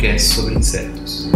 podcast sobre insetos.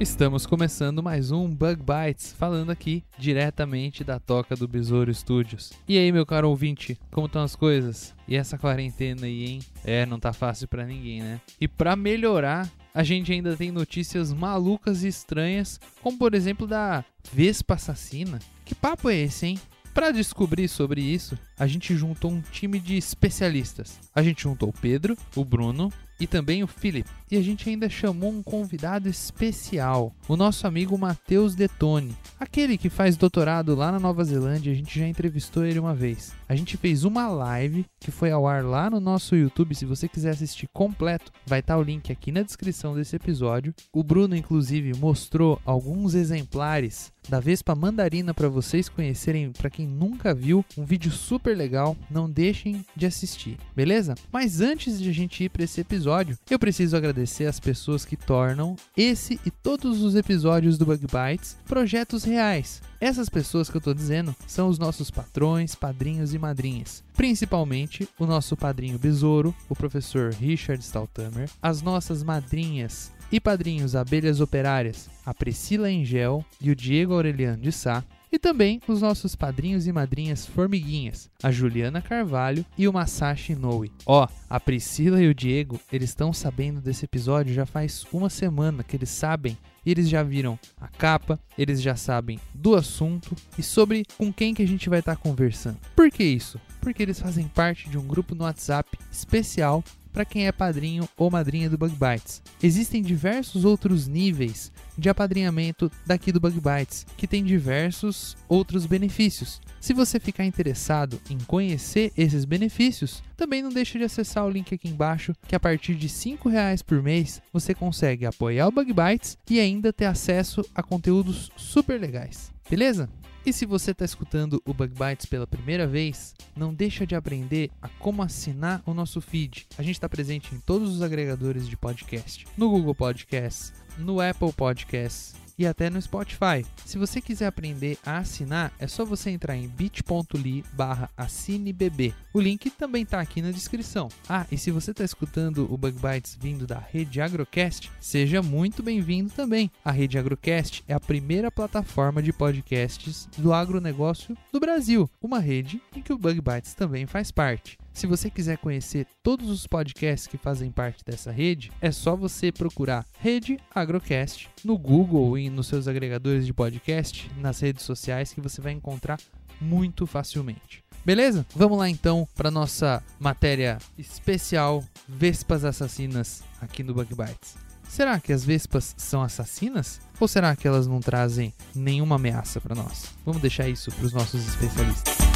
Estamos começando mais um Bug Bites, falando aqui diretamente da toca do Besouro Studios. E aí, meu caro ouvinte, como estão as coisas? E essa quarentena aí, hein? É, não tá fácil pra ninguém, né? E pra melhorar, a gente ainda tem notícias malucas e estranhas, como por exemplo da Vespa assassina. Que papo é esse, hein? Para descobrir sobre isso, a gente juntou um time de especialistas. A gente juntou o Pedro, o Bruno e também o Felipe. E a gente ainda chamou um convidado especial, o nosso amigo Matheus Detone, aquele que faz doutorado lá na Nova Zelândia. A gente já entrevistou ele uma vez. A gente fez uma live que foi ao ar lá no nosso YouTube. Se você quiser assistir completo, vai estar o link aqui na descrição desse episódio. O Bruno, inclusive, mostrou alguns exemplares da Vespa Mandarina para vocês conhecerem, para quem nunca viu, um vídeo super legal, não deixem de assistir, beleza? Mas antes de a gente ir para esse episódio, eu preciso agradecer as pessoas que tornam esse e todos os episódios do Bug Bites projetos reais. Essas pessoas que eu tô dizendo são os nossos patrões, padrinhos e madrinhas. Principalmente o nosso padrinho Besouro, o professor Richard Staltamer, as nossas madrinhas e padrinhos Abelhas Operárias, a Priscila Engel e o Diego Aureliano de Sá, e também os nossos padrinhos e madrinhas formiguinhas, a Juliana Carvalho e o Masashi Inoue. Ó, a Priscila e o Diego, eles estão sabendo desse episódio já faz uma semana que eles sabem eles já viram a capa, eles já sabem do assunto e sobre com quem que a gente vai estar conversando. Por que isso? Porque eles fazem parte de um grupo no WhatsApp especial para quem é padrinho ou madrinha do Bug Bites. Existem diversos outros níveis de apadrinhamento daqui do Bug Bites, que tem diversos outros benefícios. Se você ficar interessado em conhecer esses benefícios, também não deixe de acessar o link aqui embaixo, que a partir de 5 reais por mês você consegue apoiar o Bug Bites e ainda ter acesso a conteúdos super legais. Beleza? E se você está escutando o Bug Bites pela primeira vez, não deixa de aprender a como assinar o nosso feed. A gente está presente em todos os agregadores de podcast, no Google Podcasts, no Apple Podcasts e até no Spotify. Se você quiser aprender a assinar, é só você entrar em bit.ly barra assinebb. O link também está aqui na descrição. Ah, e se você está escutando o Bug Bites vindo da Rede Agrocast, seja muito bem-vindo também. A Rede Agrocast é a primeira plataforma de podcasts do agronegócio do Brasil, uma rede em que o Bug Bites também faz parte. Se você quiser conhecer todos os podcasts que fazem parte dessa rede, é só você procurar Rede Agrocast no Google e nos seus agregadores de podcast, nas redes sociais, que você vai encontrar muito facilmente. Beleza? Vamos lá então para nossa matéria especial Vespas Assassinas aqui no Bug Bites. Será que as vespas são assassinas? Ou será que elas não trazem nenhuma ameaça para nós? Vamos deixar isso para os nossos especialistas.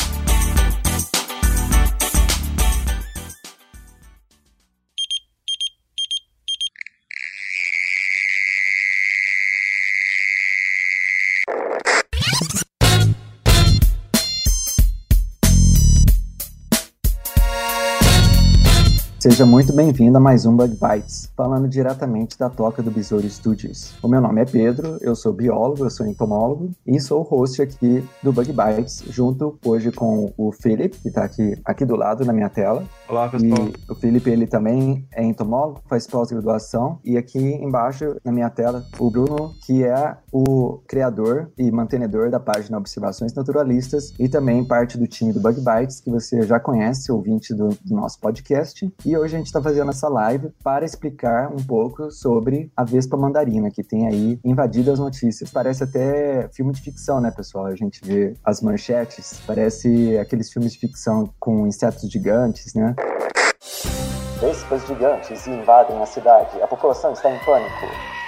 Seja muito bem-vindo a mais um Bug Bites, falando diretamente da toca do Besouro Studios. O meu nome é Pedro, eu sou biólogo, eu sou entomólogo e sou o host aqui do Bug Bites, junto hoje com o Felipe, que está aqui, aqui do lado na minha tela. Olá, pessoal. E o Felipe, ele também é entomólogo, faz pós-graduação. E aqui embaixo, na minha tela, o Bruno, que é o criador e mantenedor da página Observações Naturalistas e também parte do time do Bug Bites, que você já conhece, ouvinte do, do nosso podcast. E hoje a gente está fazendo essa live para explicar um pouco sobre a Vespa Mandarina, que tem aí invadido as notícias. Parece até filme de ficção, né, pessoal? A gente vê as manchetes, parece aqueles filmes de ficção com insetos gigantes, né? Vespas gigantes invadem a cidade. A população está em pânico.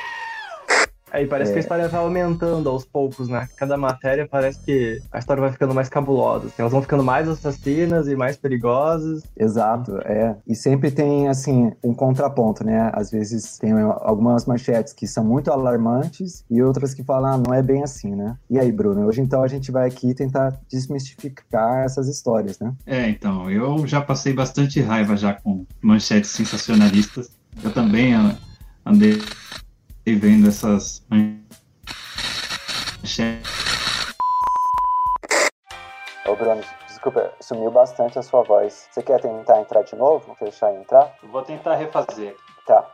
Aí parece É. que a história vai aumentando aos poucos, né? Cada matéria parece que a história vai ficando mais cabulosa. Assim, elas vão ficando mais assassinas e mais perigosas. Exato, é. E sempre tem, assim, um contraponto, né? Às vezes tem algumas manchetes que são muito alarmantes e outras que falam, ah, não é bem assim, né? E aí, Bruno, hoje então a gente vai aqui tentar desmistificar essas histórias, né? É, então, eu já passei bastante raiva já com manchetes sensacionalistas. Eu também ah, andei vendo essas. Ô, Bruno, desculpa, sumiu bastante a sua voz. Você quer tentar entrar de novo? Fechar e entrar? Vou tentar refazer. Tá.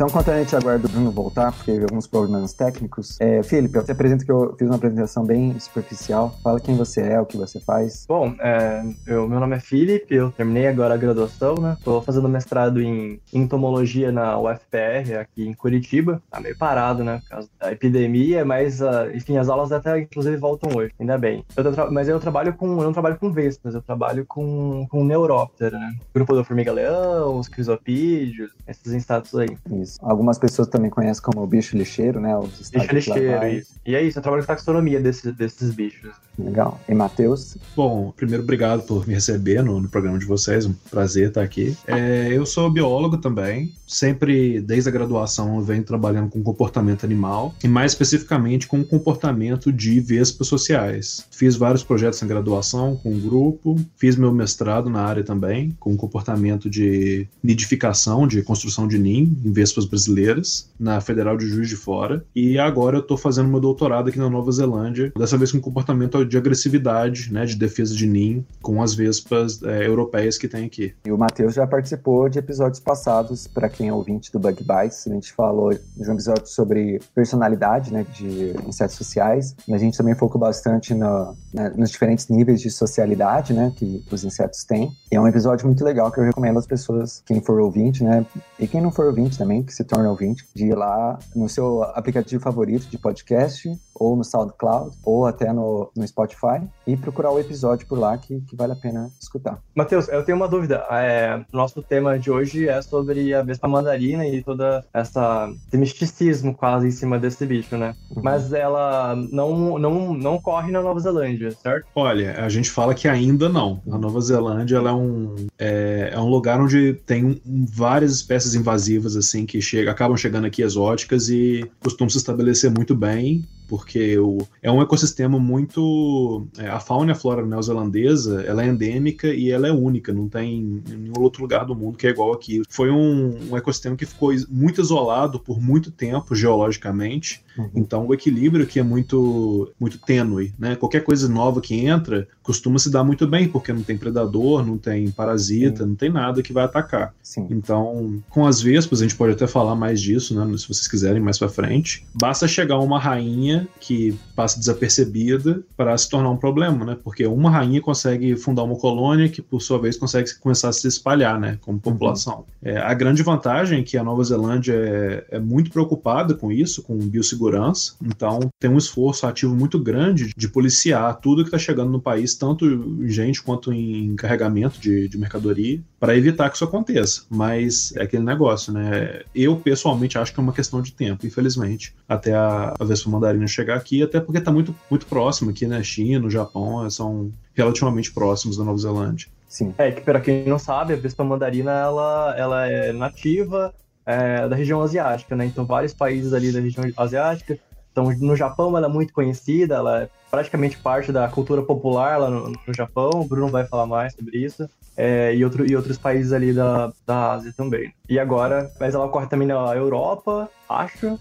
Então, enquanto a gente aguarda o Bruno voltar, porque teve alguns problemas técnicos, é, Felipe, eu te apresento que eu fiz uma apresentação bem superficial. Fala quem você é, o que você faz. Bom, é, eu, meu nome é Felipe, eu terminei agora a graduação, né? Tô fazendo mestrado em entomologia na UFPR, aqui em Curitiba. Tá meio parado, né? Por causa da epidemia, mas, ah, enfim, as aulas até inclusive voltam hoje, ainda bem. Eu tra- mas eu trabalho com, eu não trabalho com vespas, eu trabalho com, com neuróptero, né? Grupo do formiga-leão, os crisopídeos, esses insetos aí. Isso. Algumas pessoas também conhecem como bicho lixeiro, né? Os Bicho lixeiro, isso. E é isso, eu trabalho com taxonomia desses, desses bichos. Legal. E Matheus? Bom, primeiro, obrigado por me receber no, no programa de vocês, um prazer estar aqui. É, eu sou biólogo também, sempre, desde a graduação, eu venho trabalhando com comportamento animal, e mais especificamente com o comportamento de vespas sociais. Fiz vários projetos em graduação com um grupo, fiz meu mestrado na área também, com comportamento de nidificação, de construção de ninho em vespas brasileiras, na Federal de Juiz de Fora, e agora eu estou fazendo meu doutorado aqui na Nova Zelândia, dessa vez com comportamento de agressividade, né, de defesa de ninho, com as vespas é, europeias que tem aqui. E o Matheus já participou de episódios passados, para quem é ouvinte do Bug Bites. A gente falou de um episódio sobre personalidade, né, de insetos sociais. E a gente também focou bastante no- né, nos diferentes níveis de socialidade, né, que os insetos têm. E é um episódio muito legal que eu recomendo às pessoas, quem for ouvinte, né, e quem não for ouvinte também, que se torne ouvinte, de ir lá no seu aplicativo favorito de podcast, ou no SoundCloud, ou até no, no Spotify, e procurar o episódio por lá que, que vale a pena escutar. Matheus, eu tenho uma dúvida. É, nosso tema de hoje é sobre a vespa mandarina e toda essa esse misticismo quase em cima desse bicho, né? Uhum. Mas ela não, não, não corre na Nova Zelândia, certo? Olha, a gente fala que ainda não. A Nova Zelândia ela é, um, é, é um lugar onde tem várias espécies invasivas assim que chega, acabam chegando aqui exóticas e costumam se estabelecer muito bem, porque o, é um ecossistema muito. é, a fauna e a flora neozelandesa ela é endêmica e ela é única, não tem em nenhum outro lugar do mundo que é igual aqui. Foi um, um ecossistema que ficou muito isolado por muito tempo geologicamente. Então o equilíbrio aqui é muito muito tênue, né? Qualquer coisa nova que entra costuma se dar muito bem, porque não tem predador, não tem parasita, não tem nada que vai atacar. Sim. Então, com as vespas, a gente pode até falar mais disso, né? Se vocês quiserem mais pra frente. Basta chegar uma rainha que passa desapercebida para se tornar um problema, né? Porque uma rainha consegue fundar uma colônia que, por sua vez, consegue começar a se espalhar, né? Como população. É, a grande vantagem é que a Nova Zelândia é, é muito preocupada com isso, com biossegurança. Então, tem um esforço ativo muito grande de policiar tudo que está chegando no país, tanto em gente quanto em carregamento de, de mercadoria, para evitar que isso aconteça. Mas é aquele negócio, né? Eu, pessoalmente, acho que é uma questão de tempo, infelizmente, até a, a Vespa Mandarina chegar aqui, até porque está muito, muito próximo aqui, né? China, o Japão, eh, são relativamente próximos da Nova Zelândia. Sim. É que, para quem não sabe, a vespa mandarina ela, ela é nativa é, da região asiática, né? Então, vários países ali da região asiática. Então, no Japão ela é muito conhecida, ela é praticamente parte da cultura popular lá no, no Japão. O Bruno vai falar mais sobre isso. É, e, outro, e outros países ali da, da Ásia também. E agora, mas ela ocorre também na Europa, acho.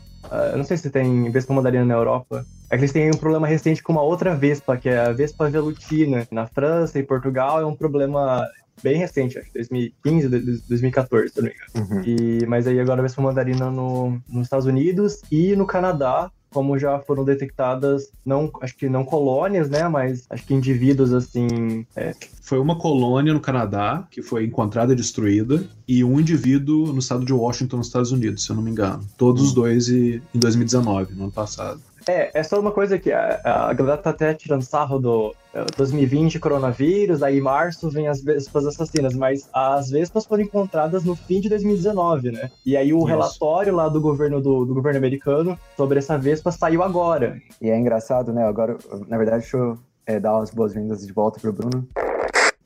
Eu não sei se tem vespa mandarina na Europa. É que eles têm um problema recente com uma outra vespa, que é a vespa velutina. Na França e Portugal é um problema bem recente, acho que 2015, de- de- 2014, se não me engano. Uhum. E, mas aí agora a vespa mandarina no, nos Estados Unidos e no Canadá, como já foram detectadas, não, acho que não colônias, né, mas acho que indivíduos assim, é, Foi uma colônia no Canadá que foi encontrada e destruída, e um indivíduo no estado de Washington, nos Estados Unidos, se eu não me engano. Todos os dois e- em 2019, no ano passado. É, é só uma coisa que a, a galera tá até tirando sarro do é, 2020, coronavírus, aí em março vem as vespas assassinas, mas as vespas foram encontradas no fim de 2019, né? E aí o Isso. relatório lá do governo do, do governo americano sobre essa vespa saiu agora. E é engraçado, né? Agora, na verdade, deixa eu é, dar as boas-vindas de volta pro Bruno.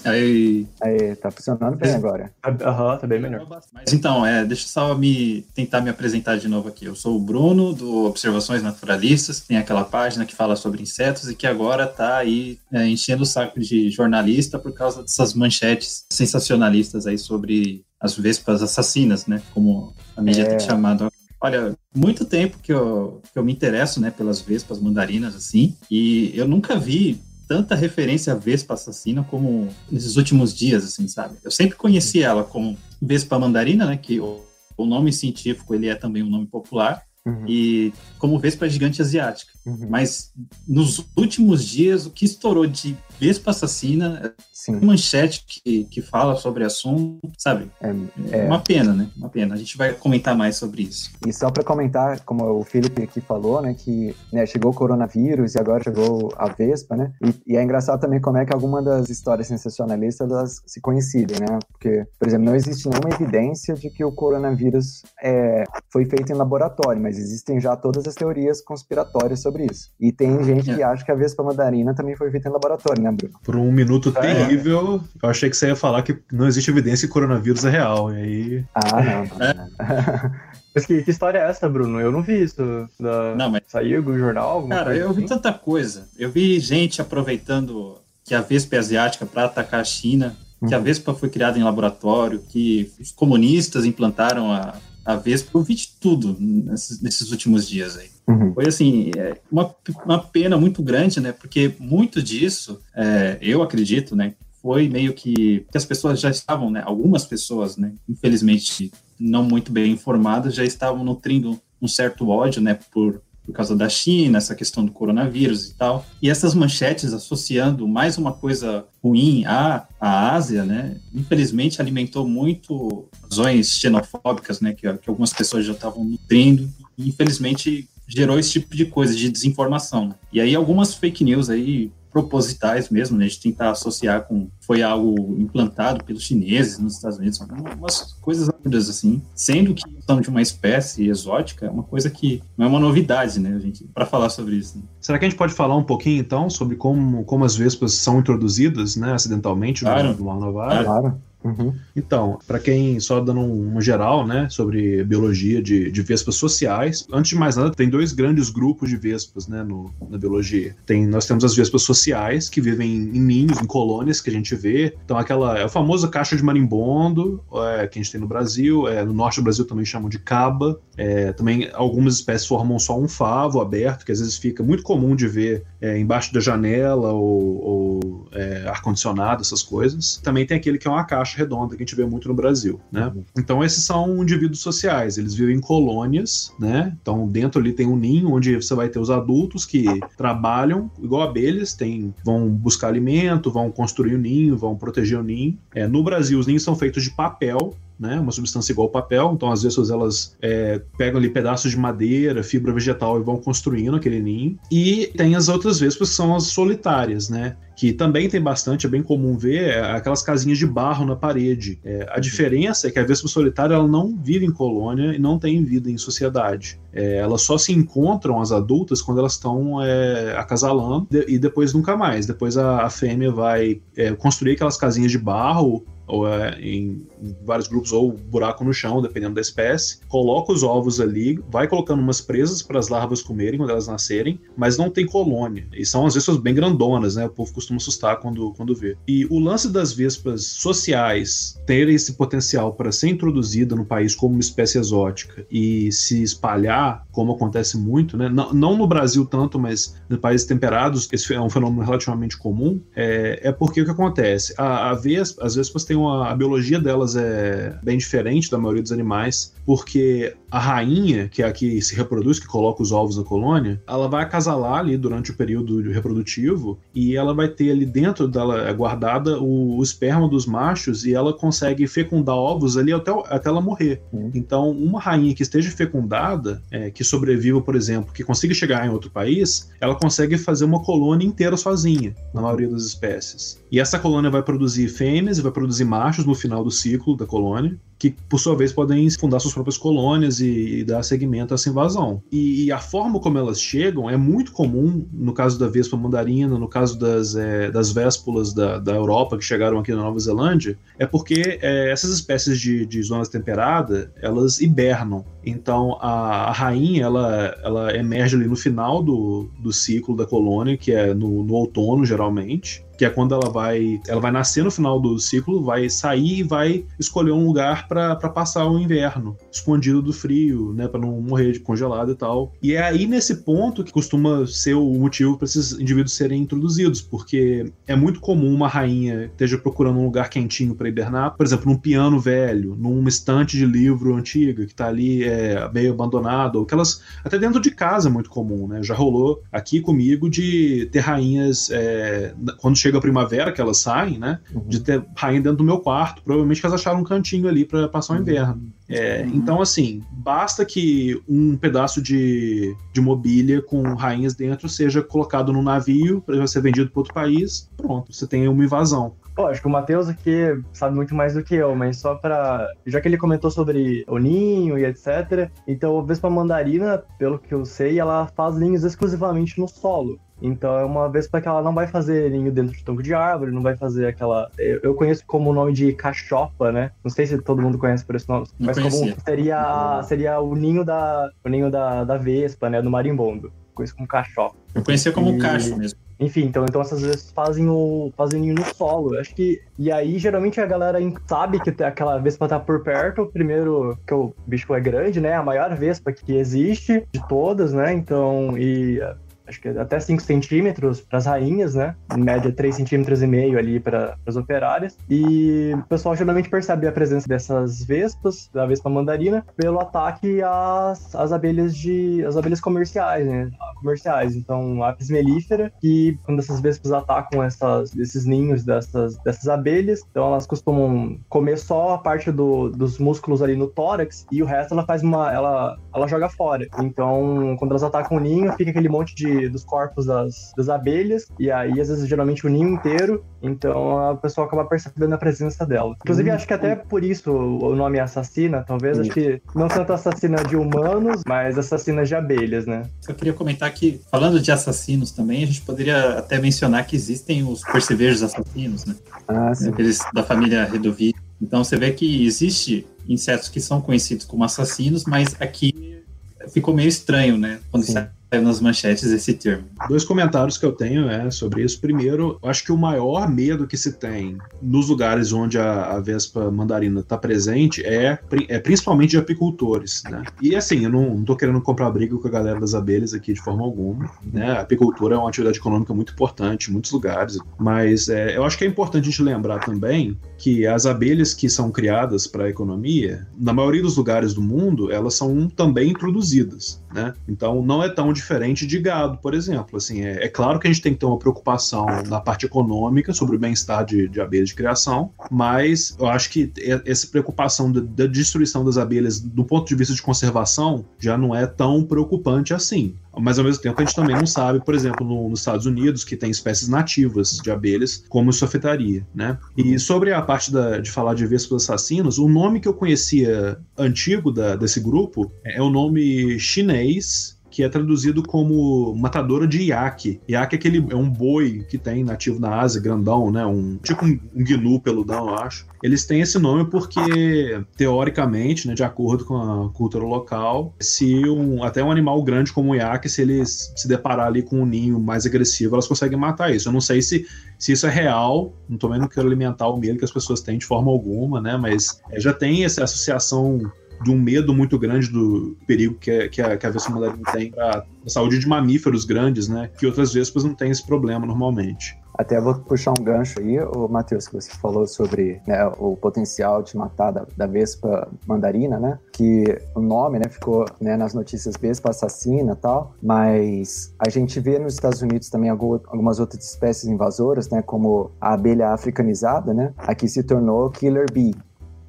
Aí, Aí, tá funcionando bem agora. Aham, tá bem melhor. Mas então, é, deixa eu só me tentar me apresentar de novo aqui. Eu sou o Bruno, do Observações Naturalistas, tem aquela página que fala sobre insetos e que agora está aí é, enchendo o saco de jornalista por causa dessas manchetes sensacionalistas aí sobre as vespas assassinas, né? Como a mídia É. tem chamado. Olha, muito tempo que eu, que eu me interesso, né, pelas vespas mandarinas, assim, e eu nunca vi tanta referência à vespa assassina como nesses últimos dias, assim, sabe? Eu sempre conheci ela como vespa mandarina, né, que o, o nome científico ele é também um nome popular, Uhum, e como vespa gigante asiática. uhum. Mas nos últimos dias, o que estourou de vespa assassina, Sim. manchete que, que fala sobre assunto, sabe? É, É é. uma pena, né? Uma pena. A gente vai comentar mais sobre isso. E só para comentar, como o Felipe aqui falou, né, que né, chegou o coronavírus e agora chegou a Vespa, né? E, e é engraçado também como é que algumas das histórias sensacionalistas elas se coincidem, né? Porque, por exemplo, não existe nenhuma evidência de que o coronavírus é, foi feito em laboratório, mas existem já todas as teorias conspiratórias sobre isso. E tem gente que acha que a Vespa mandarina também foi feita em laboratório, né, Bruno? Por um minuto É. terrível, eu achei que você ia falar que não existe evidência que coronavírus é real. E aí. Ah, não. não, não. Mas que, que história é essa, Bruno? Eu não vi isso. Da... Não, mas Saiu do jornal? Cara, coisa eu vi assim? tanta coisa. Eu vi gente aproveitando que a vespa é asiática para atacar a China, que a Uhum. vespa foi criada em laboratório, que os comunistas implantaram a, a vespa. Eu vi de tudo nesses, nesses últimos dias aí. Uhum. Foi assim, é, uma, uma pena muito grande, né? Porque muito disso, é, eu acredito, né? Foi meio que, que as pessoas já estavam, né? Algumas pessoas, né? Infelizmente, não muito bem informadas, já estavam nutrindo um certo ódio, né? Por, por causa da China, essa questão do coronavírus e tal. E essas manchetes associando mais uma coisa ruim à, à Ásia, né? Infelizmente alimentou muito razões xenofóbicas, né? Que, que algumas pessoas já estavam nutrindo. E, infelizmente gerou esse tipo de coisa, de desinformação. Né? E aí algumas fake news aí propositais mesmo, né, de tentar associar com foi algo implantado pelos chineses nos Estados Unidos, umas coisas absurdas assim, sendo que são de uma espécie exótica, é uma coisa que não é uma novidade, né, a gente, para falar sobre isso. Né? Será que a gente pode falar um pouquinho então sobre como, como as vespas são introduzidas, né, acidentalmente Claro. no, no Mar Novato? Claro. Uhum. Então, para quem só dando um, geral, né, sobre biologia de, de vespas sociais, antes de mais nada, tem dois grandes grupos de vespas, né, no, na biologia. Tem, nós temos as vespas sociais, que vivem em ninhos, em colônias, que a gente vê. Então, aquela é a famosa caixa de marimbondo, é, que a gente tem no Brasil, é, no norte do Brasil também chamam de caba. É, também algumas espécies formam só um favo aberto, que às vezes fica muito comum de ver é, embaixo da janela ou, ou é, ar-condicionado, essas coisas. Também tem aquele que é uma caixa redonda que a gente vê muito no Brasil, né? Então esses são indivíduos sociais, eles vivem em colônias, né? Então dentro ali tem um ninho onde você vai ter os adultos que trabalham igual abelhas, tem, vão buscar alimento, vão construir o ninho, vão proteger o ninho. É, no Brasil os ninhos são feitos de papel, né, uma substância igual ao papel, então às vezes elas é, pegam ali pedaços de madeira, fibra vegetal e vão construindo aquele ninho. E tem as outras vespas que são as solitárias, né, que também tem bastante, é bem comum ver é, aquelas casinhas de barro na parede. É, a diferença é que a vespa solitária ela não vive em colônia e não tem vida em sociedade. É, elas só se encontram as adultas quando elas estão é, acasalando e depois nunca mais. Depois a, a fêmea vai é, construir aquelas casinhas de barro ou é, em, vários grupos, ou buraco no chão, dependendo da espécie, coloca os ovos ali, vai colocando umas presas para as larvas comerem quando elas nascerem, mas não tem colônia. E são as vespas bem grandonas, né? O povo costuma assustar quando, quando vê. E o lance das vespas sociais terem esse potencial para ser introduzida no país como uma espécie exótica e se espalhar, como acontece muito, né? Não, não no Brasil tanto, mas em países temperados, esse é um fenômeno relativamente comum, é, é porque o que acontece? A, a vespa, as vespas têm uma. A biologia delas é bem diferente da maioria dos animais, porque a rainha, que é a que se reproduz, que coloca os ovos na colônia, ela vai acasalar ali durante o período reprodutivo e ela vai ter ali dentro dela é guardada o, o esperma dos machos e ela consegue fecundar ovos ali até, até ela morrer. Uhum. Então, uma rainha que esteja fecundada, é, que sobreviva, por exemplo, que consiga chegar em outro país, ela consegue fazer uma colônia inteira sozinha, na maioria das espécies. E essa colônia vai produzir fêmeas e vai produzir machos no final do ciclo da colônia que por sua vez podem fundar suas próprias colônias e, e dar seguimento a essa invasão. E, e, a forma como elas chegam é muito comum no caso da vespa mandarina, no caso das, é, das véspulas da, da Europa que chegaram aqui na Nova Zelândia, é porque é, essas espécies de, de zonas temperadas elas hibernam. Então a, a, rainha ela, ela emerge ali no final do, do ciclo da colônia, que é no, no outono geralmente que é quando ela vai ela vai nascer no final do ciclo, vai sair e vai escolher um lugar para passar o inverno, escondido do frio, né, para não morrer de congelado e tal. E é aí nesse ponto que costuma ser o motivo para esses indivíduos serem introduzidos, porque é muito comum uma rainha esteja procurando um lugar quentinho para hibernar, por exemplo, num piano velho, numa estante de livro antiga que está ali é, meio abandonado, ou que elas até dentro de casa é muito comum, né? Já rolou aqui comigo de ter rainhas é, quando chega a primavera que elas saem, né? Uhum. De ter rainha dentro do meu quarto. Provavelmente que elas acharam um cantinho ali para passar o inverno. É, Então, assim, basta que um pedaço de, de mobília com rainhas dentro seja colocado no navio para ser vendido para outro país. Pronto, você tem uma invasão. Pô, acho que o Matheus aqui sabe muito mais do que eu, mas só pra. Já que ele comentou sobre o ninho e etc. Então, a Vespa Mandarina, pelo que eu sei, ela faz ninhos exclusivamente no solo. Então é uma vespa que ela não vai fazer ninho dentro de tronco de árvore, não vai fazer aquela. Eu, eu conheço como o nome de cachopa, né? Não sei se todo mundo conhece por esse nome, Não mas como seria, seria o ninho da. O ninho da, da vespa, né? Do marimbondo. Conheço como cachopa. Eu conhecia como E- cacho mesmo. Enfim, então, então essas vezes fazem o fazem ninho no solo. Eu Acho que e aí geralmente a galera sabe que tem aquela vespa tá por perto, primeiro que o bicho é grande, né? A maior vespa que existe de todas, né? Então, e acho que até 5 centímetros para as rainhas, né? Em média 3 centímetros e meio ali para as operárias. E o pessoal geralmente percebe a presença dessas vespas, da vespa mandarina, pelo ataque às, às abelhas de as abelhas comerciais, né? Comerciais. Então, a apis mellifera, que quando essas vespas atacam essas, esses ninhos dessas, dessas abelhas, então elas costumam comer só a parte do, dos músculos ali no tórax e o resto ela faz uma. ela, ela joga fora. Então, quando elas atacam o ninho, fica aquele monte de, dos corpos das, das abelhas, e aí, às vezes, geralmente o ninho inteiro, então a pessoa acaba percebendo a presença dela. Inclusive, acho que até por isso o nome é assassina, talvez, acho que não tanto assassina de humanos, mas assassina de abelhas, né? Eu queria comentar que, falando de assassinos também, a gente poderia até mencionar que existem os percevejos assassinos, né? Ah, sim. Aqueles da família Redovi. Então você vê que existe insetos que são conhecidos como assassinos, mas aqui ficou meio estranho, né? Quando Sim. Saiu nas manchetes esse termo. Dois comentários que eu tenho é sobre isso. Primeiro, acho que o maior medo que se tem nos lugares onde a, a Vespa mandarina está presente é, é principalmente de apicultores, né? E assim, eu não, tô querendo comprar briga com a galera das abelhas aqui de forma alguma, né? A apicultura é uma atividade econômica muito importante em muitos lugares, mas é, eu acho que é importante a gente lembrar também que as abelhas que são criadas para a economia, na maioria dos lugares do mundo, elas são também introduzidas, né? Então não é tão diferente de gado, por exemplo. Assim, é, é claro que a gente tem que ter uma preocupação na parte econômica sobre o bem-estar de, de abelhas de criação, mas eu acho que essa preocupação da, da destruição das abelhas do ponto de vista de conservação já não é tão preocupante assim. Mas ao mesmo tempo a gente também não sabe, por exemplo, no- nos Estados Unidos, que tem espécies nativas de abelhas, como isso afetaria, né? E sobre a parte da- de falar de vespas assassinos, o nome que eu conhecia antigo da- desse grupo é o nome chinês que é traduzido como matadora de iaque. Iaque é, aquele, é um boi que tem nativo na Ásia, grandão, né? Um, tipo um, um gnu peludão, eu acho. Eles têm esse nome porque, teoricamente, né, de acordo com a cultura local, se um, até um animal grande como o iaque, se eles se deparar ali com um ninho mais agressivo, elas conseguem matar isso. Eu não sei se, se isso é real, não também não quero alimentar o medo que as pessoas têm de forma alguma, né? Mas é, já tem essa associação de um medo muito grande do perigo que, é, que, a, que a vespa mandarina tem para a saúde de mamíferos grandes, né? Que outras vespas não têm esse problema normalmente. Até vou puxar um gancho aí, o Matheus, que você falou sobre né, o potencial de matar da, da, vespa mandarina, né? Que o nome, né, ficou né, nas notícias vespa assassina, tal. Mas a gente vê nos Estados Unidos também algumas outras espécies invasoras, né? Como a abelha africanizada, né? Aqui se tornou killer bee,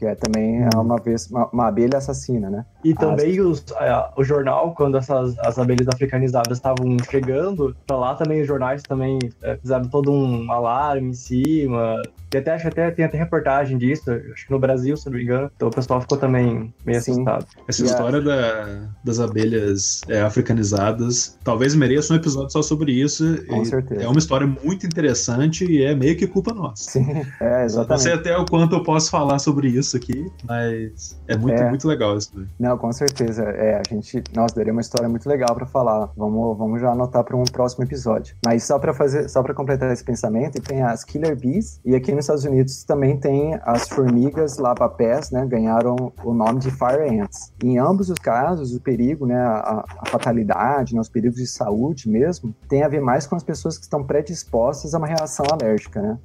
que é também é uma, vez, uma, uma, abelha assassina, né? E também as... os, a, o jornal, quando essas as abelhas africanizadas estavam chegando, pra lá também os jornais também é, fizeram todo um alarme em cima, e até, acho que até, tem até reportagem disso, acho que no Brasil, se não me engano. Então o pessoal ficou também meio Sim. assustado. Essa e história da, das abelhas é, africanizadas talvez mereça um episódio só sobre isso. Com certeza. É uma história muito interessante e é meio que culpa nossa. Sim, é, exatamente. Não sei até o quanto eu posso falar sobre isso aqui, mas é muito, é. muito legal isso. Não, com certeza. É, a gente, nós daria uma história muito legal para falar. Vamos, vamos já anotar para um próximo episódio. Mas só para fazer, só para completar esse pensamento, tem as Killer Bees e aqui no nos Estados Unidos também tem as formigas lava-pés, né, ganharam o nome de fire ants. Em ambos os casos, o perigo, né, a, a fatalidade, né, os perigos de saúde mesmo, tem a ver mais com as pessoas que estão predispostas a uma reação alérgica, né?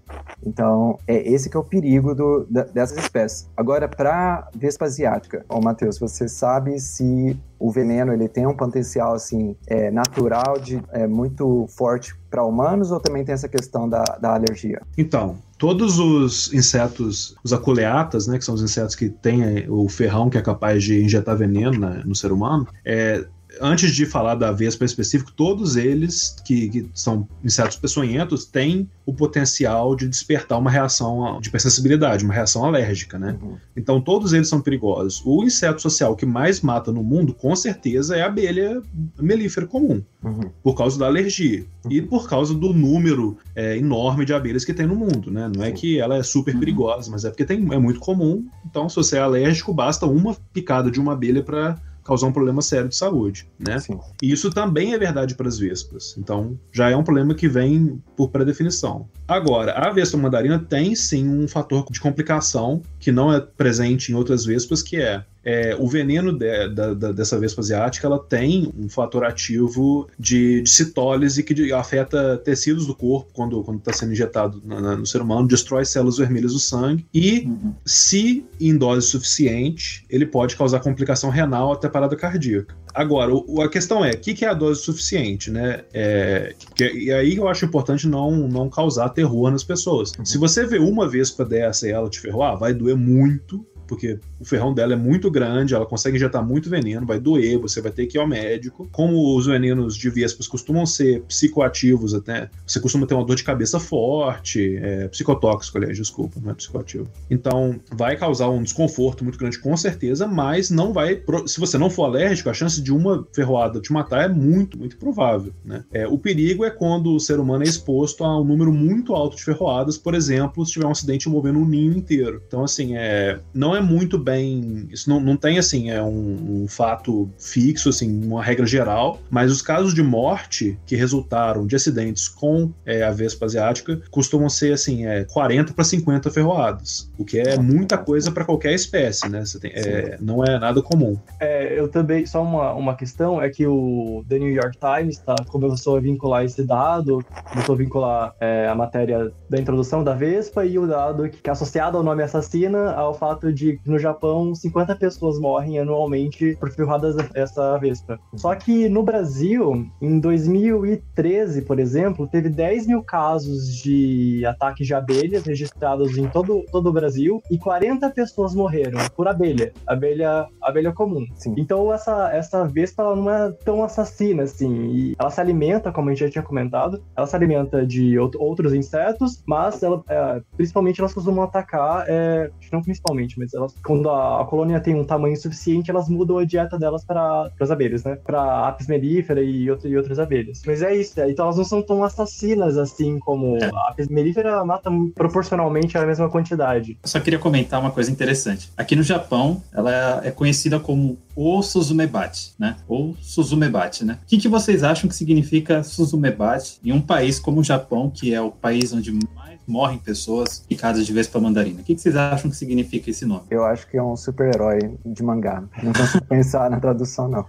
Então, é esse que é o perigo do, da, dessas espécies. Agora, para vespa asiática, ô Matheus, você sabe se o veneno ele tem um potencial assim é, natural de é, muito forte para humanos ou também tem essa questão da, da alergia? Então, todos os insetos, os aculeatas, né, que são os insetos que têm o ferrão que é capaz de injetar veneno né, no ser humano, é, antes de falar da vespa específico, todos eles, que, que, são insetos peçonhentos, têm o potencial de despertar uma reação de hipersensibilidade, uma reação alérgica, né? Uhum. Então, todos eles são perigosos. O inseto social que mais mata no mundo, com certeza, é a abelha melífera comum, uhum. por causa da alergia uhum. e por causa do número é, enorme de abelhas que tem no mundo, né? Não é que ela é super uhum. perigosa, mas é porque tem, é muito comum. Então, se você é alérgico, basta uma picada de uma abelha para causar um problema sério de saúde, né? Sim. E isso também é verdade para as vespas. Então, já é um problema que vem por pré-definição. Agora, a vespa mandarina tem sim um fator de complicação que não é presente em outras vespas, que é é, o veneno de, da, da, dessa vespa asiática ela tem um fator ativo de, de citólise que de, afeta tecidos do corpo quando está sendo injetado na, na, no ser humano, destrói células vermelhas do sangue e, uhum. se em dose suficiente, ele pode causar complicação renal até parada cardíaca. Agora, o, a questão é, o que, que, é a dose suficiente, né? É, que, e aí eu acho importante não, não causar terror nas pessoas. Uhum. Se você vê uma vespa dessa e ela te ferroar, vai doer muito, porque o ferrão dela é muito grande, ela consegue injetar muito veneno, vai doer, você vai ter que ir ao médico. Como os venenos de vespas costumam ser psicoativos até, você costuma ter uma dor de cabeça forte, é, psicotóxico, aliás, desculpa, não é psicoativo. Então, vai causar um desconforto muito grande, com certeza, mas não vai. Se você não for alérgico, a chance de uma ferroada te matar é muito, muito provável. Né? É, o perigo é quando o ser humano é exposto a um número muito alto de ferroadas, por exemplo, se tiver um acidente envolvendo um ninho inteiro. Então, assim, é, não é é muito bem. Isso não, não tem, assim, é um, um, fato fixo, assim, uma regra geral, mas os casos de morte que resultaram de acidentes com é, a Vespa asiática costumam ser, assim, é, 40 para 50 ferroadas, o que é muita coisa para qualquer espécie, né? Tem, é, não é nada comum. É, eu também, só uma, uma questão é que o The New York Times tá, começou a vincular esse dado, começou a vincular é, a matéria da introdução da Vespa e o dado que, que é associado ao nome assassina ao fato de que no Japão 50 pessoas morrem anualmente por ferradas dessa vespa. Só que no Brasil, em 2013, por exemplo, teve 10 mil casos de ataques de abelhas registrados em todo, todo o Brasil e 40 pessoas morreram por abelha, abelha, abelha comum. Sim. Então essa, essa vespa ela não é tão assassina assim, e ela se alimenta, como a gente já tinha comentado, ela se alimenta de outros insetos, mas ela, é, principalmente elas costumam atacar, é, não principalmente, mas elas, quando a, a, colônia tem um tamanho suficiente, elas mudam a dieta delas para as abelhas, né? Para apis mellifera e, outro, e outras abelhas. Mas é isso, então elas não são tão assassinas assim como é. a apis mellifera mata proporcionalmente a mesma quantidade. Eu só queria comentar uma coisa interessante. Aqui no Japão, ela é conhecida como o Suzumebate, né? Ou Suzumebate, né? O que, que vocês acham que significa Suzumebate em um país como o Japão, que é o país onde mais morrem pessoas picadas de vespa mandarina. O que, que vocês acham que significa esse nome? Eu acho que é um super-herói de mangá. Não consigo pensar na tradução, não.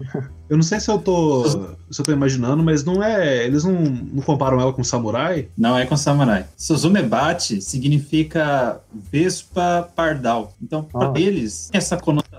Eu não sei se eu tô, se eu tô imaginando, mas não é. Eles não, não comparam ela com samurai? Não é com samurai. Suzumebate significa vespa pardal. Então, para Ah. eles, essa conotação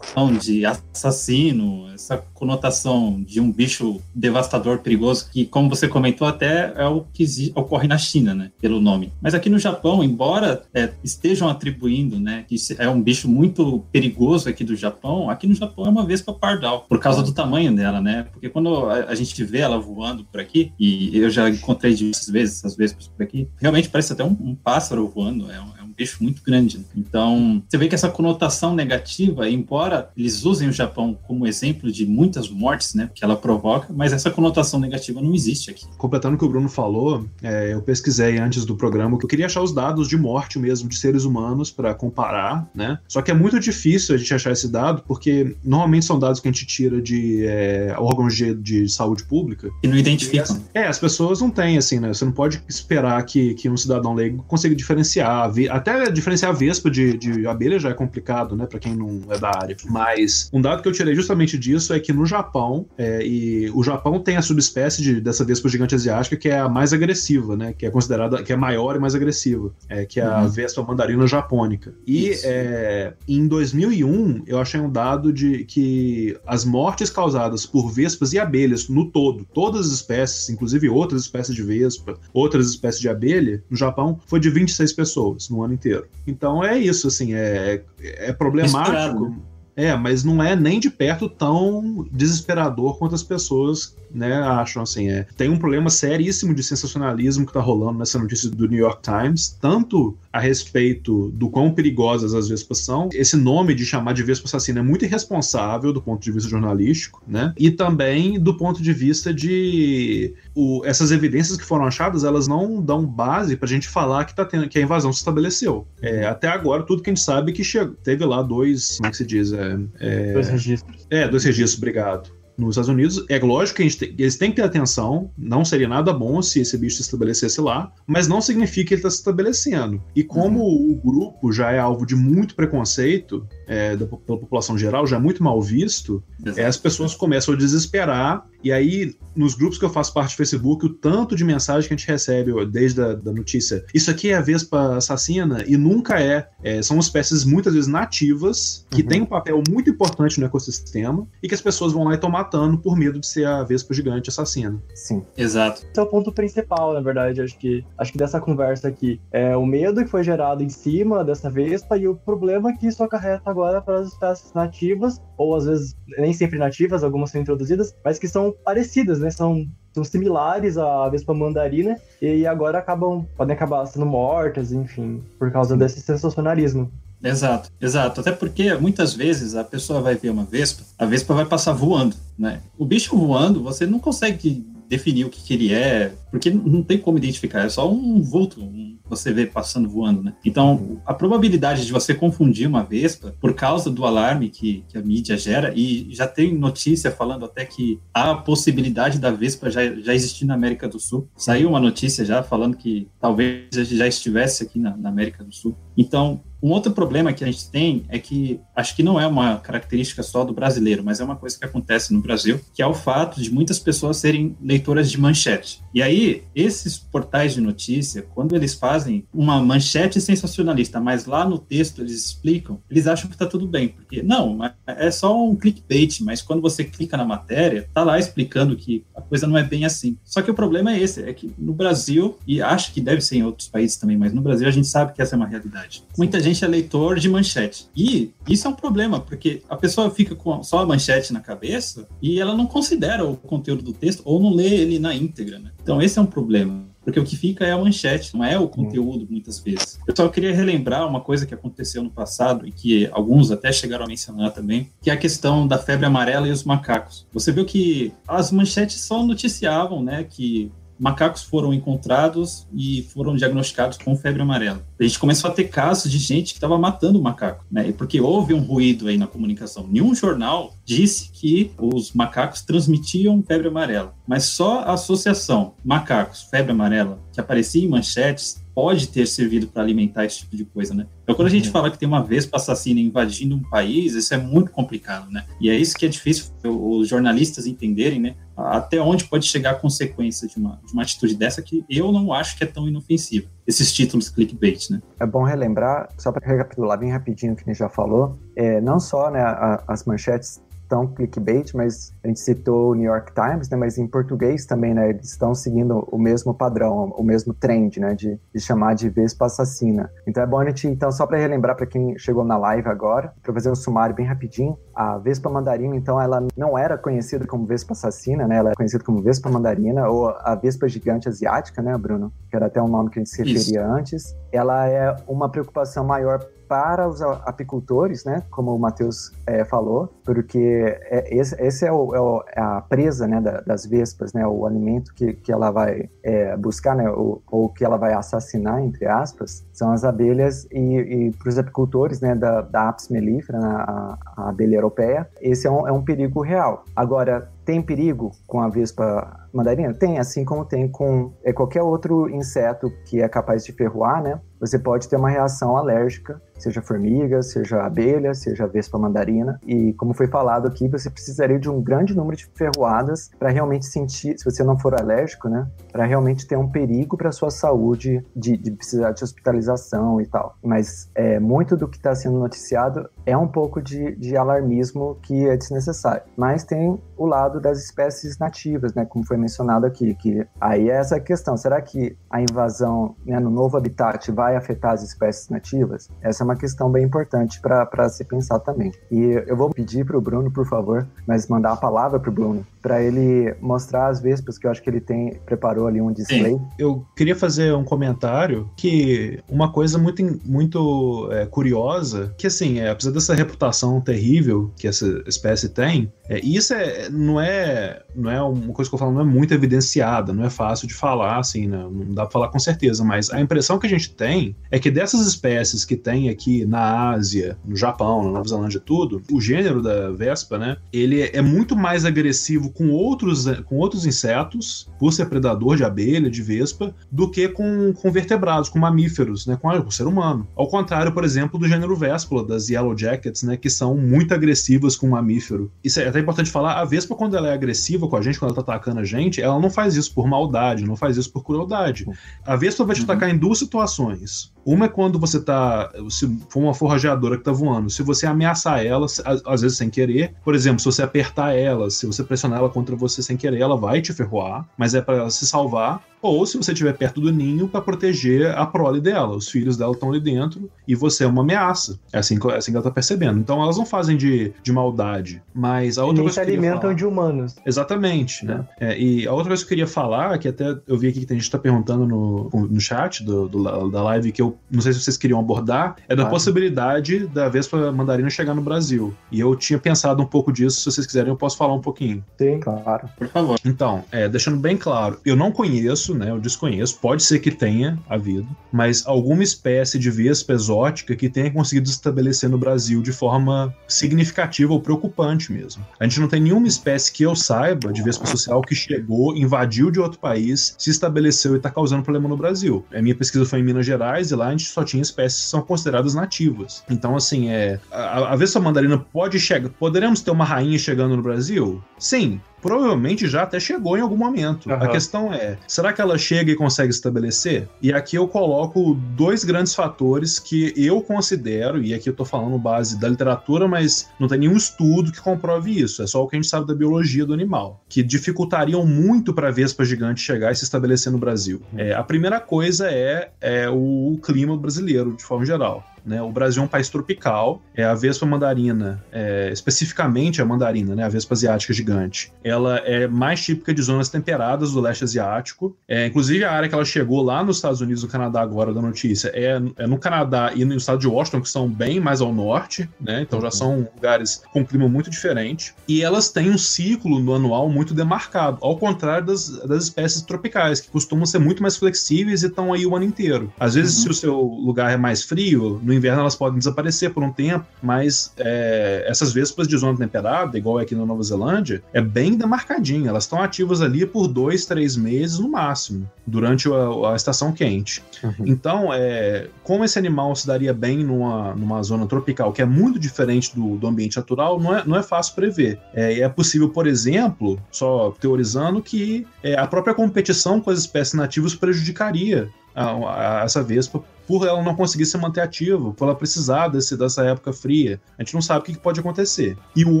de assassino, essa conotação de um bicho devastador, perigoso, que, como você comentou, até é o que ocorre na China, né? Pelo nome. Mas aqui no Japão, embora é, estejam atribuindo, né, que é um bicho muito perigoso aqui do Japão, aqui no Japão é uma vespa pardal, por causa do tamanho dela, né? Porque quando a, gente vê ela voando por aqui, e eu já encontrei diversas vezes essas vespas por aqui, realmente parece até um, um pássaro voando, é um, é bicho muito grande. né? Então, você vê que essa conotação negativa, embora eles usem o Japão como exemplo de muitas mortes, né, que ela provoca, mas essa conotação negativa não existe aqui. Completando o que o Bruno falou, é, eu pesquisei antes do programa que eu queria achar os dados de morte mesmo de seres humanos para comparar, né? Só que é muito difícil a gente achar esse dado porque normalmente são dados que a gente tira de é, órgãos de, de saúde pública. E não identificam. É, as pessoas não têm, assim, né? Você não pode esperar que, que um cidadão leigo consiga diferenciar. a ve- Até diferenciar a vespa de, de abelha já é complicado, né? Pra quem não é da área. Mas um dado que eu tirei justamente disso é que no Japão, é, e o Japão tem a subespécie de- dessa vespa gigante asiática que é a mais agressiva, né? Que é considerada, que é maior e mais agressiva, é, que é a Uhum. vespa mandarina japônica. E é, em 2001, eu achei um dado de que as mortes causadas por vespas e abelhas no todo, todas as espécies, inclusive outras espécies de vespa, outras espécies de abelha, no Japão, foi de 26 pessoas no ano inteiro. Então é isso, assim, é, é problemático. Misturado, né? É, mas não é nem de perto tão desesperador quanto as pessoas né, acham assim. É. Tem um problema seríssimo de sensacionalismo que tá rolando nessa notícia do New York Times, tanto a respeito do quão perigosas as vespas são. Esse nome de chamar de vespa assassina é muito irresponsável do ponto de vista jornalístico, né? E também do ponto de vista de o- essas evidências que foram achadas, elas não dão base pra gente falar que, tá tendo, que a invasão se estabeleceu. É, até agora, tudo que a gente sabe é que chegou, teve lá dois, como é que se diz? É, é, Dois registros. é, dois registros, obrigado. Nos Estados Unidos, é lógico que a gente tem- eles têm que ter atenção, não seria nada bom se esse bicho se estabelecesse lá, mas não significa que ele está se estabelecendo. E como o grupo já é alvo de muito preconceito é, da, pela população geral, já é muito mal visto, é, as pessoas começam a desesperar, e aí, nos grupos que eu faço parte do Facebook, o tanto de mensagem que a gente recebe desde a da notícia, isso aqui é a vespa assassina, e nunca é. É, são espécies muitas vezes nativas, que Uhum. têm um papel muito importante no ecossistema, e que as pessoas vão lá e estão matando por medo de ser a vespa gigante assassina. Sim. Exato. Esse é o ponto principal, na verdade, acho que, acho que dessa conversa aqui. É o medo que foi gerado em cima dessa vespa e o problema que isso acarreta agora para as espécies nativas, ou às vezes nem sempre nativas, algumas são introduzidas, mas que são parecidas, né? São, são similares à vespa mandarina e agora acabam, podem acabar sendo mortas, enfim, por causa desse sensacionalismo. Exato, exato. Até porque muitas vezes a pessoa vai ver uma vespa, a vespa vai passar voando, né? O bicho voando, você não consegue definir o que, que ele é, porque não tem como identificar, é só um vulto, você vê passando voando, né? Então, a probabilidade de você confundir uma vespa por causa do alarme que, que a mídia gera, e já tem notícia falando até que a possibilidade da vespa já, já existir na América do Sul. Saiu uma notícia já falando que talvez já estivesse aqui na, na América do Sul. Então, um outro problema que a gente tem é que acho que não é uma característica só do brasileiro, mas é uma coisa que acontece no Brasil, que é o fato de muitas pessoas serem leitoras de manchete. E aí, esses portais de notícia, quando eles fazem uma manchete sensacionalista, mas lá no texto eles explicam, eles acham que tá tudo bem, porque não, é só um clickbait, mas quando você clica na matéria, tá lá explicando que a coisa não é bem assim. Só que o problema é esse, é que no Brasil, e acho que deve ser em outros países também, mas no Brasil a gente sabe que essa é uma realidade. Muita gente é leitor de manchete. E isso é um problema, porque a pessoa fica com só a manchete na cabeça e ela não considera o conteúdo do texto ou não lê ele na íntegra, né? Então esse é um problema. Porque o que fica é a manchete, não é o conteúdo, muitas vezes. Eu só queria relembrar uma coisa que aconteceu no passado e que alguns até chegaram a mencionar também, que é a questão da febre amarela e os macacos. Você viu que as manchetes só noticiavam, né, que macacos foram encontrados e foram diagnosticados com febre amarela. A gente começou a ter casos de gente que estava matando o macaco, né? Porque houve um ruído aí na comunicação. Nenhum jornal disse que os macacos transmitiam febre amarela, mas só a associação macacos febre amarela que aparecia em manchetes pode ter servido para alimentar esse tipo de coisa, né? Então, quando a gente fala que tem uma vespa assassina invadindo um país, isso é muito complicado, né? E é isso que é difícil os jornalistas entenderem, né? Até onde pode chegar a consequência de uma, de uma atitude dessa que eu não acho que é tão inofensiva. Esses títulos clickbait, né? É bom relembrar, só para recapitular bem rapidinho o que a gente já falou, é, não só né, a, as manchetes tão clickbait, mas a gente citou o New York Times, né, mas em português também, né, eles estão seguindo o mesmo padrão, o mesmo trend, né, de, de chamar de Vespa assassina. Então é bom a gente, então, só para relembrar para quem chegou na live agora, para fazer um sumário bem rapidinho, a Vespa mandarina, então, ela não era conhecida como Vespa assassina, né, ela é conhecida como Vespa mandarina, ou a Vespa gigante asiática, né, Bruno, que era até um nome que a gente se referia Isso. antes. Ela é uma preocupação maior para os apicultores, né, como o Matheus é, falou, porque é, esse, é, é, o, é, a presa né, da, das vespas, né, o alimento que, que ela vai é, buscar, né, ou, ou, que ela vai assassinar, entre aspas, são as abelhas e, e para os apicultores né, da, da Apis mellifera, né, a, a abelha europeia, esse é um, é um perigo real. Agora, tem perigo com a vespa mandarina? Tem, assim como tem com é, qualquer outro inseto que é capaz de ferroar, né? Você pode ter uma reação alérgica, seja formiga, seja abelha, seja vespa mandarina. E como foi falado aqui, você precisaria de um grande número de ferroadas para realmente sentir, se você não for alérgico, né? Para realmente ter um perigo para sua saúde de, de, precisar de hospitalização e tal. Mas é, muito do que está sendo noticiado é um pouco de, de alarmismo que é desnecessário. Mas tem o lado das espécies nativas, né? Como foi mencionado aqui, que aí é essa questão. Será que a invasão né, no novo habitat vai afetar as espécies nativas? Essa é uma questão bem importante para se pensar também. E eu vou pedir para o Bruno, por favor, mas mandar a palavra para o Bruno, para ele mostrar as vespas que eu acho que ele tem preparou ali um display. Eu queria fazer um comentário que uma coisa muito, muito é, curiosa, que assim, é, apesar dessa reputação terrível que essa espécie tem, é, isso é, não é não é uma coisa que eu falo, não é muito evidenciada, não é fácil de falar, assim, né? não dá para falar com certeza, mas a impressão que a gente tem é que dessas espécies que tem aqui na Ásia, no Japão, na Nova Zelândia, tudo, o gênero da Vespa, né, ele é muito mais agressivo com outros, com outros insetos, por ser predador de abelha, de vespa, do que com, com vertebrados, com mamíferos, né, com, com o ser humano. Ao contrário, por exemplo, do gênero Véspula, das Yellow Jackets, né, que são muito agressivas com mamífero. Isso é até importante falar, a Vespa, quando ela é agressiva, com a gente, quando ela tá atacando a gente, ela não faz isso por maldade, não faz isso por crueldade. A Vespa vai te uhum. atacar em duas situações. Uma é quando você tá. Se for uma forrageadora que tá voando, se você ameaçar ela, às vezes sem querer, por exemplo, se você apertar ela, se você pressionar ela contra você sem querer, ela vai te ferroar, mas é para ela se salvar. Ou se você estiver perto do ninho para proteger a prole dela, os filhos dela estão ali dentro e você é uma ameaça. É assim, é assim que ela tá percebendo. Então elas não fazem de, de maldade. Mas a outra coisa. se alimentam falar... de humanos. Exatamente, né? É, e a outra coisa que eu queria falar, que até eu vi aqui que tem gente que tá perguntando no, no chat do, do, da live, que eu não sei se vocês queriam abordar, é da claro. possibilidade da Vespa Mandarina chegar no Brasil. E eu tinha pensado um pouco disso, se vocês quiserem eu posso falar um pouquinho. Sim, claro. Por favor. Então, é, deixando bem claro, eu não conheço, né, eu desconheço, pode ser que tenha havido, mas alguma espécie de Vespa exótica que tenha conseguido se estabelecer no Brasil de forma significativa ou preocupante mesmo. A gente não tem nenhuma espécie que eu saiba de Vespa social que chegou, invadiu de outro país, se estabeleceu e está causando problema no Brasil. A minha pesquisa foi em Minas Gerais e lá a gente só tinha espécies que são consideradas nativas. Então, assim, é, a, a Vespa mandarina pode chegar. Poderemos ter uma rainha chegando no Brasil? Sim, provavelmente já até chegou em algum momento. Uhum. A questão é, será que ela chega e consegue estabelecer? E aqui eu coloco dois grandes fatores que eu considero, e aqui eu tô falando base da literatura, mas não tem nenhum estudo que comprove isso, é só o que a gente sabe da biologia do animal, que dificultariam muito para a vespa gigante chegar e se estabelecer no Brasil. Uhum. É, a primeira coisa é, é o clima brasileiro, de forma geral. Né? O Brasil é um país tropical, é a vespa mandarina, é, especificamente a mandarina, né? a vespa asiática gigante. Ela é mais típica de zonas temperadas do leste asiático. É, inclusive, a área que ela chegou lá nos Estados Unidos e no Canadá agora da notícia é, é, no Canadá e no estado de Washington, que são bem mais ao norte, né? então já são lugares com clima muito diferente. E elas têm um ciclo no anual muito demarcado, ao contrário das, das espécies tropicais, que costumam ser muito mais flexíveis e estão aí o ano inteiro. Às vezes, uhum. se o seu lugar é mais frio, no inverno elas podem desaparecer por um tempo, mas é, essas vespas de zona temperada, igual é aqui na Nova Zelândia, é bem demarcadinha. Elas estão ativas ali por dois, três meses no máximo, durante a, a estação quente. Uhum. Então, é, como esse animal se daria bem numa, numa zona tropical, que é muito diferente do, do ambiente natural, não é, não é fácil prever. É, é possível, por exemplo, só teorizando, que é, a própria competição com as espécies nativas prejudicaria a, a, essa vespa por ela não conseguir se manter ativa, por ela precisar desse, dessa época fria. A gente não sabe o que, que pode acontecer. E um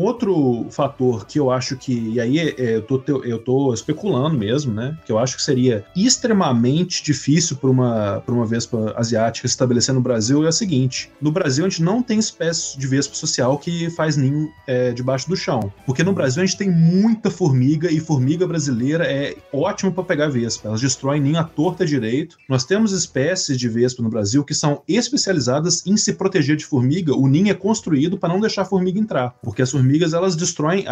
outro fator que eu acho que, e aí é, eu, tô, eu tô especulando mesmo, né? Que eu acho que seria extremamente difícil para uma, uma vespa asiática se estabelecer no Brasil é o seguinte: no Brasil a gente não tem espécie de vespa social que faz ninho é, debaixo do chão. Porque no Brasil a gente tem muita formiga e formiga brasileira é ótimo para pegar vespa. Elas destroem ninho à torta direito. Nós temos espécies de vespa no Brasil que são especializadas em se proteger de formiga. O ninho é construído para não deixar a formiga entrar, porque as formigas elas destroem,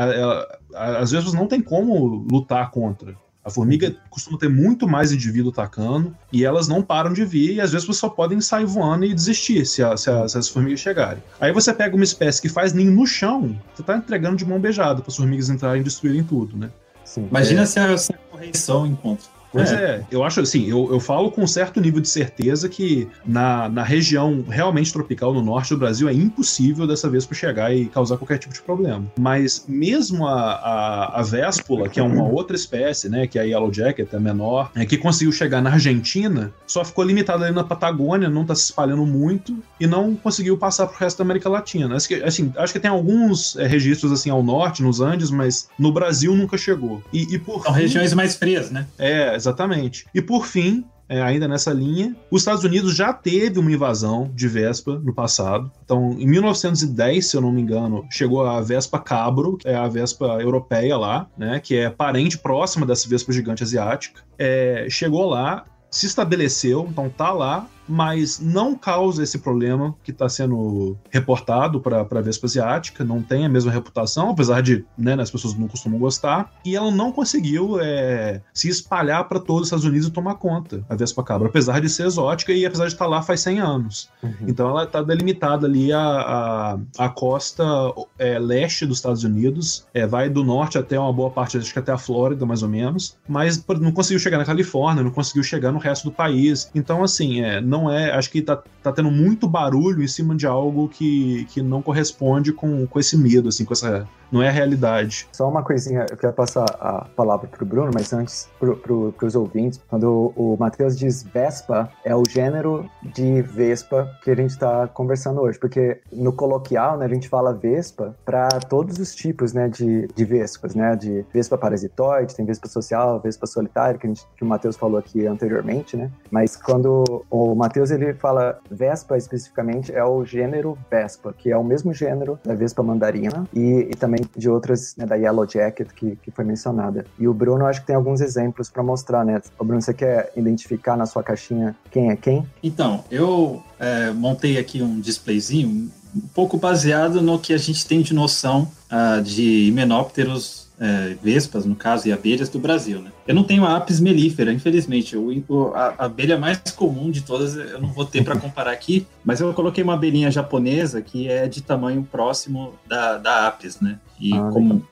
às vezes não tem como lutar contra. A formiga costuma ter muito mais indivíduo atacando e elas não param de vir e às vezes você só podem sair voando e desistir se, a, se, a, se as formigas chegarem. Aí você pega uma espécie que faz ninho no chão, você está entregando de mão beijada para as formigas entrarem e destruírem tudo, né? Sim. Imagina é... se, a, se a correção encontra. Pois é. é. eu acho assim, eu, eu falo com um certo nível de certeza que na, na região realmente tropical, no norte do Brasil, é impossível dessa vez chegar e causar qualquer tipo de problema. Mas mesmo a, a, a véspula, que é uma outra espécie, né, que é a Yellow Jacket, é menor, é, que conseguiu chegar na Argentina, só ficou limitada ali na Patagônia, não está se espalhando muito e não conseguiu passar pro resto da América Latina. Acho que, assim, acho que tem alguns é, registros assim ao norte, nos Andes, mas no Brasil nunca chegou. E, e por São fim, regiões mais frias, né? É, exatamente. E por fim, é, ainda nessa linha, os Estados Unidos já teve uma invasão de Vespa no passado. Então, em 1910, se eu não me engano, chegou a Vespa cabro, que é a Vespa europeia lá, né, que é parente próxima dessa Vespa gigante asiática. É, chegou lá, se estabeleceu, então tá lá, mas não causa esse problema que está sendo reportado para a Vespa Asiática, não tem a mesma reputação, apesar de né, as pessoas não costumam gostar, e ela não conseguiu é, se espalhar para todos os Estados Unidos e tomar conta, a Vespa Cabra, apesar de ser exótica e apesar de estar tá lá faz 100 anos. Uhum. Então ela está delimitada ali a, a, a costa é, leste dos Estados Unidos, é, vai do norte até uma boa parte, acho que até a Flórida, mais ou menos, mas não conseguiu chegar na Califórnia, não conseguiu chegar no resto do país. Então, assim, é, não é. Acho que tá, tá tendo muito barulho em cima de algo que, que não corresponde com, com esse medo, assim, com essa. Não é a realidade. Só uma coisinha, eu quero passar a palavra pro Bruno, mas antes pro, pro, pros ouvintes, quando o, o Matheus diz Vespa, é o gênero de Vespa que a gente tá conversando hoje, porque no coloquial, né, a gente fala Vespa para todos os tipos, né, de, de Vespas, né, de Vespa parasitoide, tem Vespa social, Vespa solitária, que, a gente, que o Matheus falou aqui anteriormente, né, mas quando o Matheus ele fala Vespa especificamente é o gênero Vespa, que é o mesmo gênero da Vespa mandarina e, e também de outras, né, da Yellow Jacket que, que foi mencionada. E o Bruno acho que tem alguns exemplos para mostrar, né? O Bruno, você quer identificar na sua caixinha quem é quem? Então, eu é, montei aqui um displayzinho um pouco baseado no que a gente tem de noção uh, de himenópteros é, vespas, no caso, e abelhas do Brasil, né? Eu não tenho a apis mellifera, infelizmente. Eu, a, a, abelha mais comum de todas eu não vou ter para comparar aqui, mas eu coloquei uma abelhinha japonesa que é de tamanho próximo da, da apis, né? E ah, como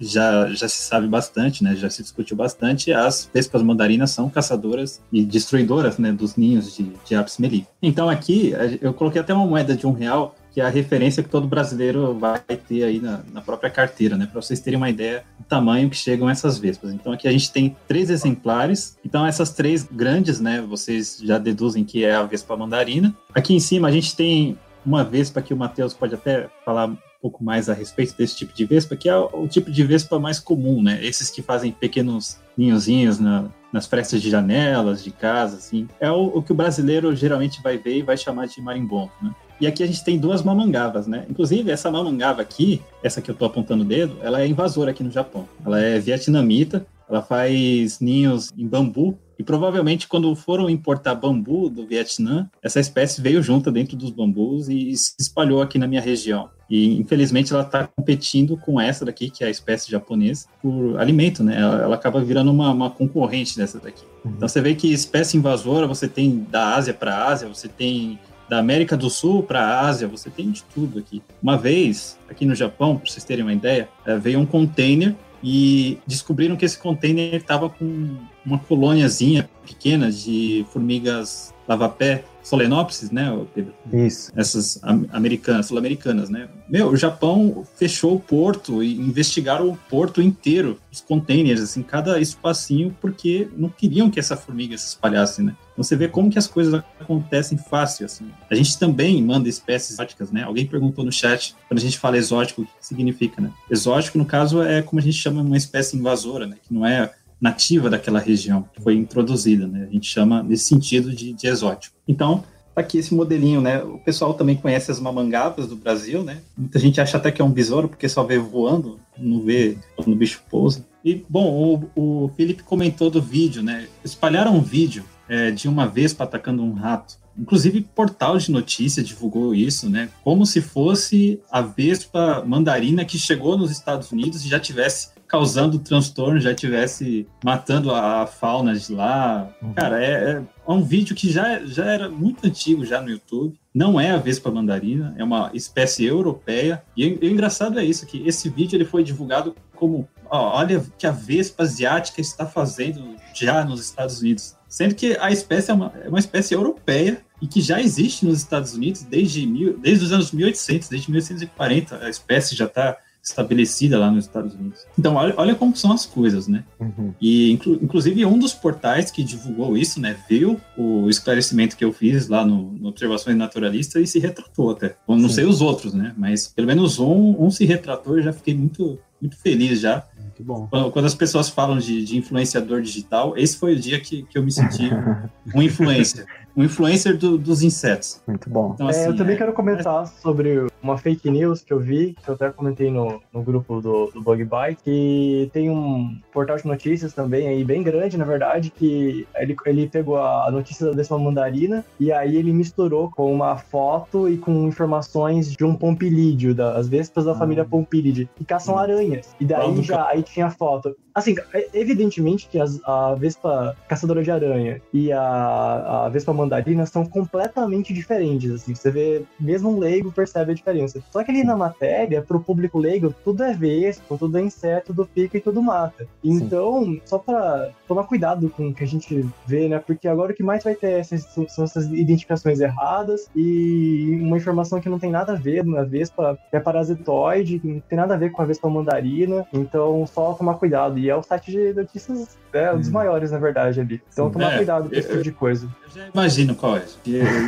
já, já se sabe bastante, né? Já se discutiu bastante, as vespas mandarinas são caçadoras e destruidoras, né? Dos ninhos de, de apis mellifera. Então aqui eu coloquei até uma moeda de um real que é a referência que todo brasileiro vai ter aí na, na própria carteira, né? Para vocês terem uma ideia do tamanho que chegam essas vespas. Então aqui a gente tem três exemplares. Então essas três grandes, né? Vocês já deduzem que é a vespa mandarina. Aqui em cima a gente tem uma vespa que o Matheus pode até falar um pouco mais a respeito desse tipo de vespa, que é o tipo de vespa mais comum, né? Esses que fazem pequenos ninhozinhos na, nas frestas de janelas, de casa, assim. É o, o, que o brasileiro geralmente vai ver e vai chamar de marimbondo, né? E aqui a gente tem duas mamangavas, né? Inclusive, essa mamangava aqui, essa que eu tô apontando o dedo, ela é invasora aqui no Japão. Ela é vietnamita, ela faz ninhos em bambu e provavelmente quando foram importar bambu do Vietnã, essa espécie veio junta dentro dos bambus e se espalhou aqui na minha região. E infelizmente ela está competindo com essa daqui, que é a espécie japonesa, por alimento, né? Ela, ela acaba virando uma, uma, concorrente dessa daqui. Uhum. Então você vê que espécie invasora você tem da Ásia para a Ásia, você tem da América do Sul para a Ásia, você tem de tudo aqui. Uma vez, aqui no Japão, para vocês terem uma ideia, é, veio um container e descobriram que esse container estava com uma colôniazinha pequena de formigas lava-pé Solenopsis, né, Pedro? Isso. Essas americanas, sul-americanas, né? Meu, o Japão fechou o porto e investigaram o porto inteiro, os containers, assim, cada espacinho, porque não queriam que essa formiga se espalhasse, né? Então você vê como que as coisas acontecem fácil, assim. A gente também manda espécies exóticas, né? Alguém perguntou no chat, quando a gente fala exótico, o que significa, né? Exótico, no caso, é como a gente chama uma espécie invasora, né? Que não é nativa daquela região, que foi introduzida, né? A gente chama nesse sentido de, de exótico. Então, tá aqui esse modelinho, né? O pessoal também conhece as mamangabas do Brasil, né? Muita gente acha até que é um besouro, porque só vê voando, não vê quando o bicho pousa. E, bom, o, o Felipe comentou do vídeo, né? Espalharam um vídeo é, de uma vespa atacando um rato. Inclusive, portal de notícia divulgou isso, né? Como se fosse a vespa mandarina que chegou nos Estados Unidos e já tivesse causando transtorno, já tivesse matando a fauna de lá. Uhum. Cara, é, é, um vídeo que já, já era muito antigo já no YouTube. Não é a vespa mandarina, é uma espécie europeia. E, e o engraçado é isso, que esse vídeo ele foi divulgado como ó, olha o que a vespa asiática está fazendo já nos Estados Unidos. Sendo que a espécie é uma, é uma espécie europeia e que já existe nos Estados Unidos desde, mil, desde os anos 1800, desde 1840. A espécie já está estabelecida lá nos Estados Unidos. Então, olha, olha como são as coisas, né? Uhum. E, inclu, inclusive, um dos portais que divulgou isso, né, viu o esclarecimento que eu fiz lá no, no Observações Naturalistas e se retratou até. Bom, não Sim. sei os outros, né? Mas pelo menos um, um se retratou e já fiquei muito, muito feliz já. Que bom. Quando, quando as pessoas falam de, de, influenciador digital, esse foi o dia que, que eu me senti um influencer um influencer do, dos insetos. Muito bom. Então, assim, é, eu assim, também é... quero comentar sobre uma fake news que eu vi, que eu até comentei no, no grupo do, do Bug Bite, que tem um portal de notícias também aí, bem grande, na verdade, que ele, ele pegou a notícia da décima mandarina e aí ele misturou com uma foto e com informações de um pompilídeo, das vespas da ah. família pompilidae, que caçam aranhas. E daí já aí tinha foto. Assim, é, evidentemente que as, a vespa caçadora de aranha e a, a vespa mandarina são completamente diferentes, assim. Você vê, mesmo um leigo percebe a diferença. Só que ali na matéria, pro público leigo, tudo é vespa, tudo é inseto, tudo pica e tudo mata. Então, Sim. só pra tomar cuidado com o que a gente vê, né? Porque agora o que mais vai ter essas, são essas identificações erradas e uma informação que não tem nada a ver na vespa, que é parasitoide, que não tem nada a ver com a vespa mandarina. Então, só tomar cuidado. E é o site de notícias, é um dos hum. maiores, na verdade, ali. Então, tomar é, cuidado com esse tipo de coisa. Eu já imagino qual é.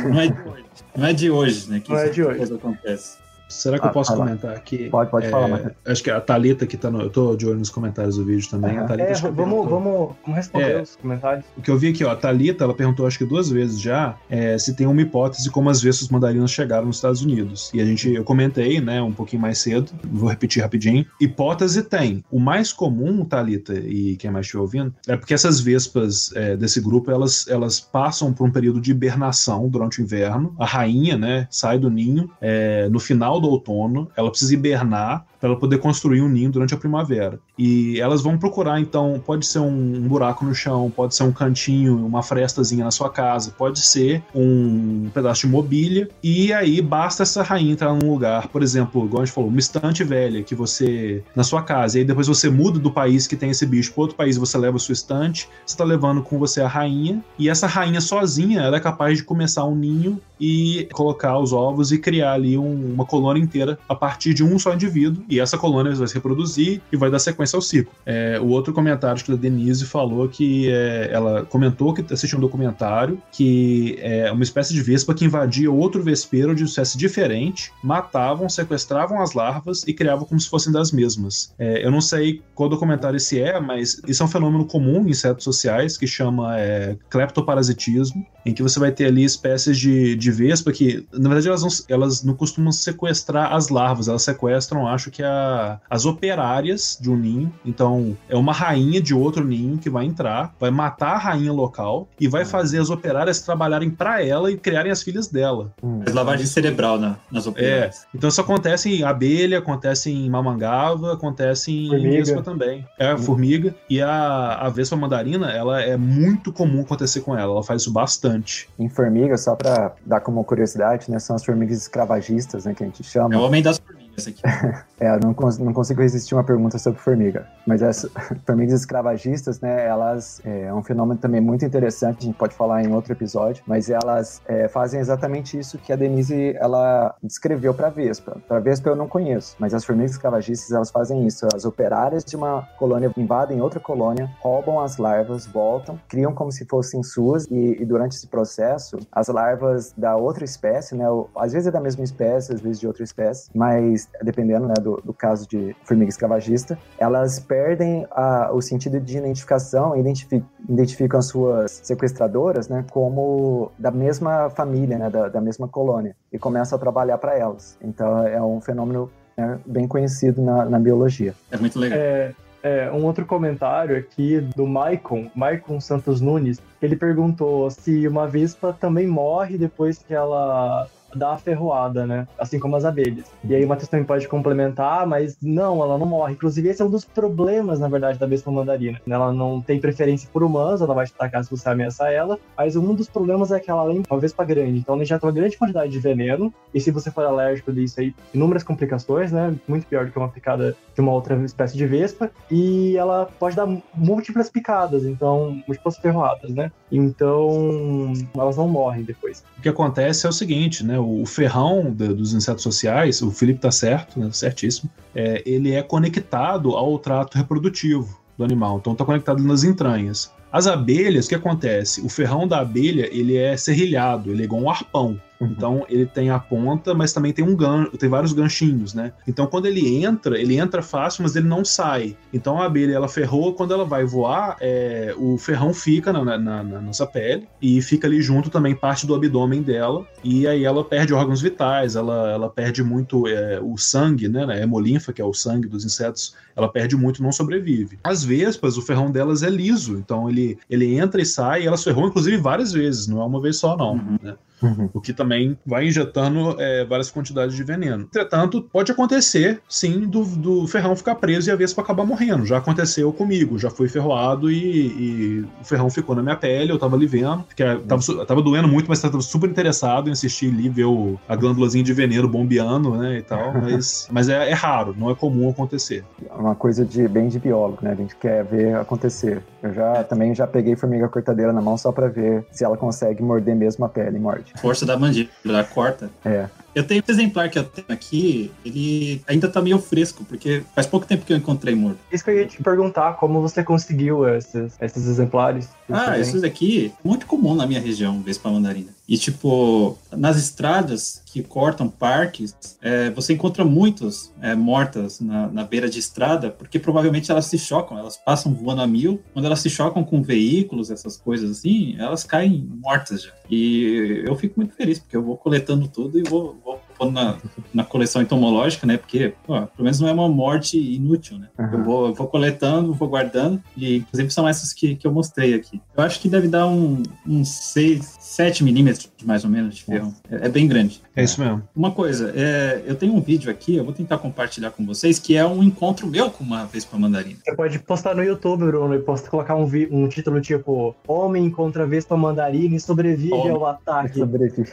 Não é de hoje, não é de hoje né? Que não é de hoje. acontece. Será que ah, eu posso comentar aqui? Pode, pode é, falar, Matheus. Acho que a Thalita que tá no. Eu tô de olho nos comentários do vídeo também. Uhum. A Thalita, é, vamos, vamos, vamos responder é, os comentários. O que eu vi aqui, ó, a Thalita, ela perguntou acho que duas vezes já é, se tem uma hipótese como as vespas mandarinas chegaram nos Estados Unidos. E a gente, eu comentei, né, um pouquinho mais cedo, vou repetir rapidinho. Hipótese tem. O mais comum, Thalita, e quem mais estiver ouvindo, é porque essas vespas é, desse grupo, elas, elas passam por um período de hibernação durante o inverno. A rainha, né, sai do ninho é, no final do outono ela precisa hibernar para ela poder construir um ninho durante a primavera. E elas vão procurar, então, pode ser um, buraco no chão, pode ser um cantinho, uma frestazinha na sua casa, pode ser um pedaço de mobília, e aí basta essa rainha entrar num lugar, por exemplo, igual a gente falou, uma estante velha que você, na sua casa, e aí depois você muda do país que tem esse bicho para outro país, você leva a sua estante, você está levando com você a rainha, e essa rainha sozinha, ela é capaz de começar um ninho e colocar os ovos e criar ali um, uma colônia inteira a partir de um só indivíduo, e essa colônia vai se reproduzir e vai dar sequência ao ciclo. É, o outro comentário que a Denise falou que é, ela comentou que assistiu um documentário que é uma espécie de vespa que invadia outro vespeiro de espécie diferente, matavam, sequestravam as larvas e criavam como se fossem das mesmas. É, eu não sei qual documentário esse é, mas isso é um fenômeno comum em insetos sociais que chama é, cleptoparasitismo, em que você vai ter ali espécies de, de vespa que, na verdade, elas não, elas não costumam sequestrar as larvas, elas sequestram, acho que a, as operárias de um ninho. Então, é uma rainha de outro ninho que vai entrar, vai matar a rainha local e vai hum. fazer as operárias trabalharem para ela e criarem as filhas dela. Hum. lavagem cerebral na, nas operárias. É. Então, isso acontece em abelha, acontece em mamangava, acontece em formiga. vespa também. É, hum. formiga. E a, a vespa mandarina, ela é muito comum acontecer com ela. Ela faz isso bastante. Em formiga, só para dar como curiosidade, né, são as formigas escravagistas, né, que a gente chama. É o homem das formigas aqui. É, eu não, cons não consigo resistir uma pergunta sobre formiga. Mas as formigas escravagistas, né, elas é, é um fenômeno também muito interessante, a gente pode falar em outro episódio, mas elas é, fazem exatamente isso que a Denise, ela descreveu para Vespa. Para Vespa eu não conheço, mas as formigas escravagistas, elas fazem isso. As operárias de uma colônia invadem outra colônia, roubam as larvas, voltam, criam como se fossem suas e, e durante esse processo, as larvas da outra espécie, né, ou, às vezes é da mesma espécie, às vezes de outra espécie, mas dependendo, né, do do, caso de formiga escravagista, elas perdem a, o sentido de identificação e identifi, identificam as suas sequestradoras né, como da mesma família, né, da, da mesma colônia, e começam a trabalhar para elas. Então é um fenômeno né, bem conhecido na, na, biologia. É muito legal. É... É, um outro comentário aqui do Maicon, Maicon Santos Nunes, ele perguntou se uma vespa também morre depois que ela dá a ferroada, né? Assim como as abelhas. E aí o Matheus também pode complementar, mas não, ela não morre. Inclusive, esse é um dos problemas, na verdade, da vespa mandarina. Ela não tem preferência por humanos, ela vai te atacar se você ameaçar ela, mas um dos problemas é que ela é uma vespa grande, então ela injeta uma grande quantidade de veneno, e se você for alérgico disso aí, inúmeras complicações, né? Muito pior do que uma picada de uma outra espécie de vespa, e ela pode dar múltiplas picadas, então, múltiplas ferroadas, né? Então, elas não morrem depois. O que acontece é o seguinte, né? O ferrão dos insetos sociais, o Felipe tá certo, né? certíssimo, é, ele é conectado ao trato reprodutivo do animal, então tá conectado nas entranhas. As abelhas, o que acontece? O ferrão da abelha, ele é serrilhado, ele é igual um arpão. Uhum. Então ele tem a ponta, mas também tem um gancho, tem vários ganchinhos, né? Então quando ele entra, ele entra fácil, mas ele não sai. Então a abelha ela ferrou, quando ela vai voar, é, o ferrão fica na, na, na, nossa pele e fica ali junto também parte do abdômen dela. E aí ela perde órgãos vitais, ela, ela perde muito é, o sangue, né? A hemolinfa, que é o sangue dos insetos, ela perde muito, não sobrevive. As vespas, o ferrão delas é liso, então ele, ele entra e sai, e elas ferrou inclusive várias vezes, não é uma vez só, não. Uhum. Né? Uhum. O que também vai injetando é, várias quantidades de veneno. Entretanto, pode acontecer, sim, do, do ferrão ficar preso e a vespa acabar morrendo. Já aconteceu comigo, já fui ferroado e, e o ferrão ficou na minha pele, eu tava ali vendo, que tava, tava doendo muito, mas tava super interessado em assistir ali, ver o, a glândulazinha de veneno bombeando, né, e tal, mas, mas é, é raro, não é comum acontecer. É uma coisa de bem de biólogo, né, a gente quer ver acontecer. Eu já também já peguei formiga cortadeira na mão só para ver se ela consegue morder mesmo a pele morde. Força da mandíbula, corta. É. Eu tenho esse exemplar que eu tenho aqui, ele ainda tá meio fresco, porque faz pouco tempo que eu encontrei morto. Isso que eu ia te perguntar, como você conseguiu esses, esses exemplares? Ah, esses aqui, muito comum na minha região, Vespa Mandarina. E, tipo, nas estradas que cortam parques, é, você encontra muitos é, mortas na, na, beira de estrada, porque provavelmente elas se chocam, elas passam voando a mil. Quando elas se chocam com veículos, essas coisas assim, elas caem mortas já. E eu fico muito feliz, porque eu vou coletando tudo e vou pondo na, na coleção entomológica, né? Porque, pô, pelo menos não é uma morte inútil, né? Uhum. Eu, vou, eu vou coletando, vou guardando, e inclusive são essas que, que eu mostrei aqui. Eu acho que deve dar um, uns 6, 7 milímetros, mais ou menos, de ferro. É, é, bem grande. É isso mesmo. Uma coisa, é, eu tenho um vídeo aqui, eu vou tentar compartilhar com vocês, que é um encontro meu com uma vespa mandarina. Você pode postar no YouTube, Bruno, e posta, colocar um, um título tipo Homem encontra vespa mandarina e sobrevive Homem. ao ataque. Sobrevive.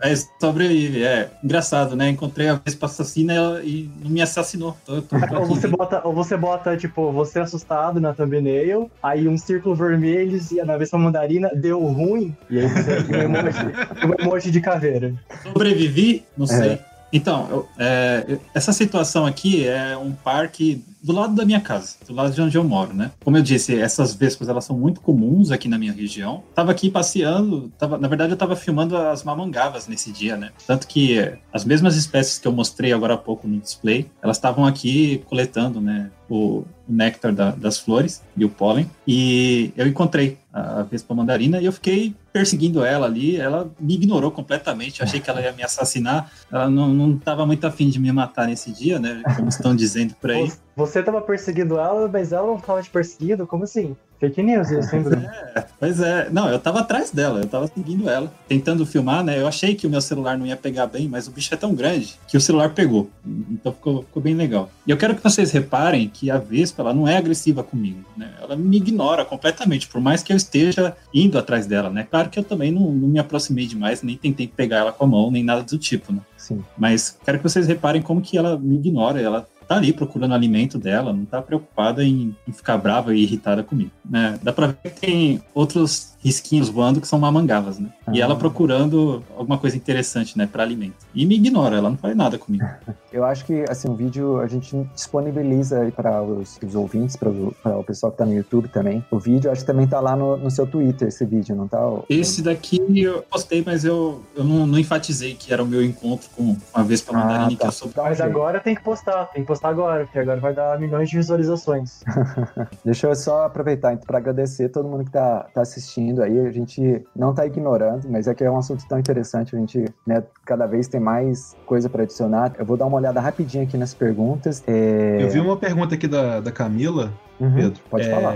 é, sobrevive, é engraçado, né? Encontrei a Vespa assassina e não me assassinou. Tô, tô, tô ou, você bota, ou você bota, tipo, você assustado na thumbnail, aí um círculo vermelho e na Vespa mandarina deu ruim, e aí você um emoji, um emoji de caveira. Sobrevivi? Não é. sei. Então, eu, é, essa situação aqui é um parque do lado da minha casa, do lado de onde eu moro, né? Como eu disse, essas vespas elas são muito comuns aqui na minha região. Tava aqui passeando, tava, na verdade eu tava filmando as mamangavas nesse dia, né? Tanto que as mesmas espécies que eu mostrei agora há pouco no display, elas estavam aqui coletando, né? O, o néctar da, das flores e o pólen. E eu encontrei a Vespa Mandarina e eu fiquei perseguindo ela ali. Ela me ignorou completamente. Eu achei que ela ia me assassinar. Ela não, não tava muito afim de me matar nesse dia, né? Como estão dizendo por aí. Você tava perseguindo ela, mas ela não tava te perseguindo? Como assim? Fake news hein, Bruno? É, pois é. Não, eu tava atrás dela, eu tava seguindo ela, tentando filmar, né? Eu achei que o meu celular não ia pegar bem, mas o bicho é tão grande que o celular pegou. Então ficou, ficou bem legal. E eu quero que vocês reparem que a Vespa, ela não é agressiva comigo, né? Ela me ignora completamente, por mais que eu esteja indo atrás dela, né? Claro que eu também não, não me aproximei demais, nem tentei pegar ela com a mão, nem nada do tipo, né? Sim. Mas quero que vocês reparem como que ela me ignora, ela tá ali procurando alimento dela, não tá preocupada em, em ficar brava e irritada comigo, né? Dá pra ver que tem outros risquinhos voando que são mamangavas, né? E Ah. ela procurando alguma coisa interessante, né, para alimento. E me ignora, ela não faz nada comigo. Eu acho que assim, o vídeo a gente disponibiliza aí para os, os ouvintes, para o, para pessoal que tá no YouTube também. O vídeo acho que também tá lá no, no seu Twitter, esse vídeo, não tá? Esse daqui eu postei, mas eu, eu não, não enfatizei que era o meu encontro com, com a Vespa Ah, Mandarina, tá. que eu sou Mas agora tem que postar, tem que postar agora, porque agora vai dar milhões de visualizações. Deixa eu só aproveitar então, para agradecer todo mundo que tá, tá assistindo aí. A gente não tá ignorando, mas é que é um assunto tão interessante. A gente, né, cada vez tem mais coisa para adicionar. Eu vou dar uma olhada rapidinho aqui nas perguntas. É... Eu vi uma pergunta aqui da, da Camila, Uhum, Pedro. Pode é, falar.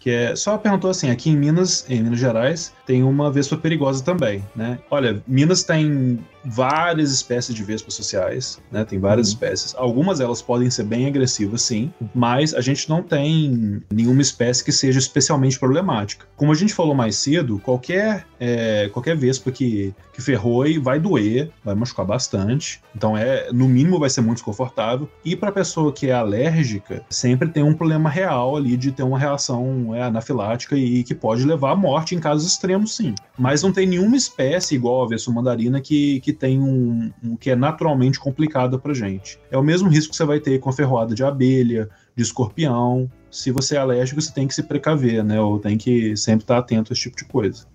Que é, só perguntou assim, aqui em Minas, em Minas Gerais, tem uma vespa perigosa também, né? Olha, Minas tem várias espécies de vespas sociais, né? Tem várias Uhum. espécies. Algumas delas podem ser bem agressivas, sim, mas a gente não tem nenhuma espécie que seja especialmente problemática. Como a gente falou mais cedo, qualquer, é, qualquer vespa que, que ferroe vai doer, vai machucar bastante. Então, é no mínimo, vai ser muito desconfortável. E para pessoa que é alérgica, sempre tem um problema real ali de ter uma reação é, anafilática e que pode levar à morte em casos extremos, sim. Mas não tem nenhuma espécie igual a vespa mandarina que, que tem um, um que é naturalmente complicada pra gente. É o mesmo risco que você vai ter com a ferroada de abelha, de escorpião. Se você é alérgico, você tem que se precaver, né? Ou tem que sempre estar atento a esse tipo de coisa.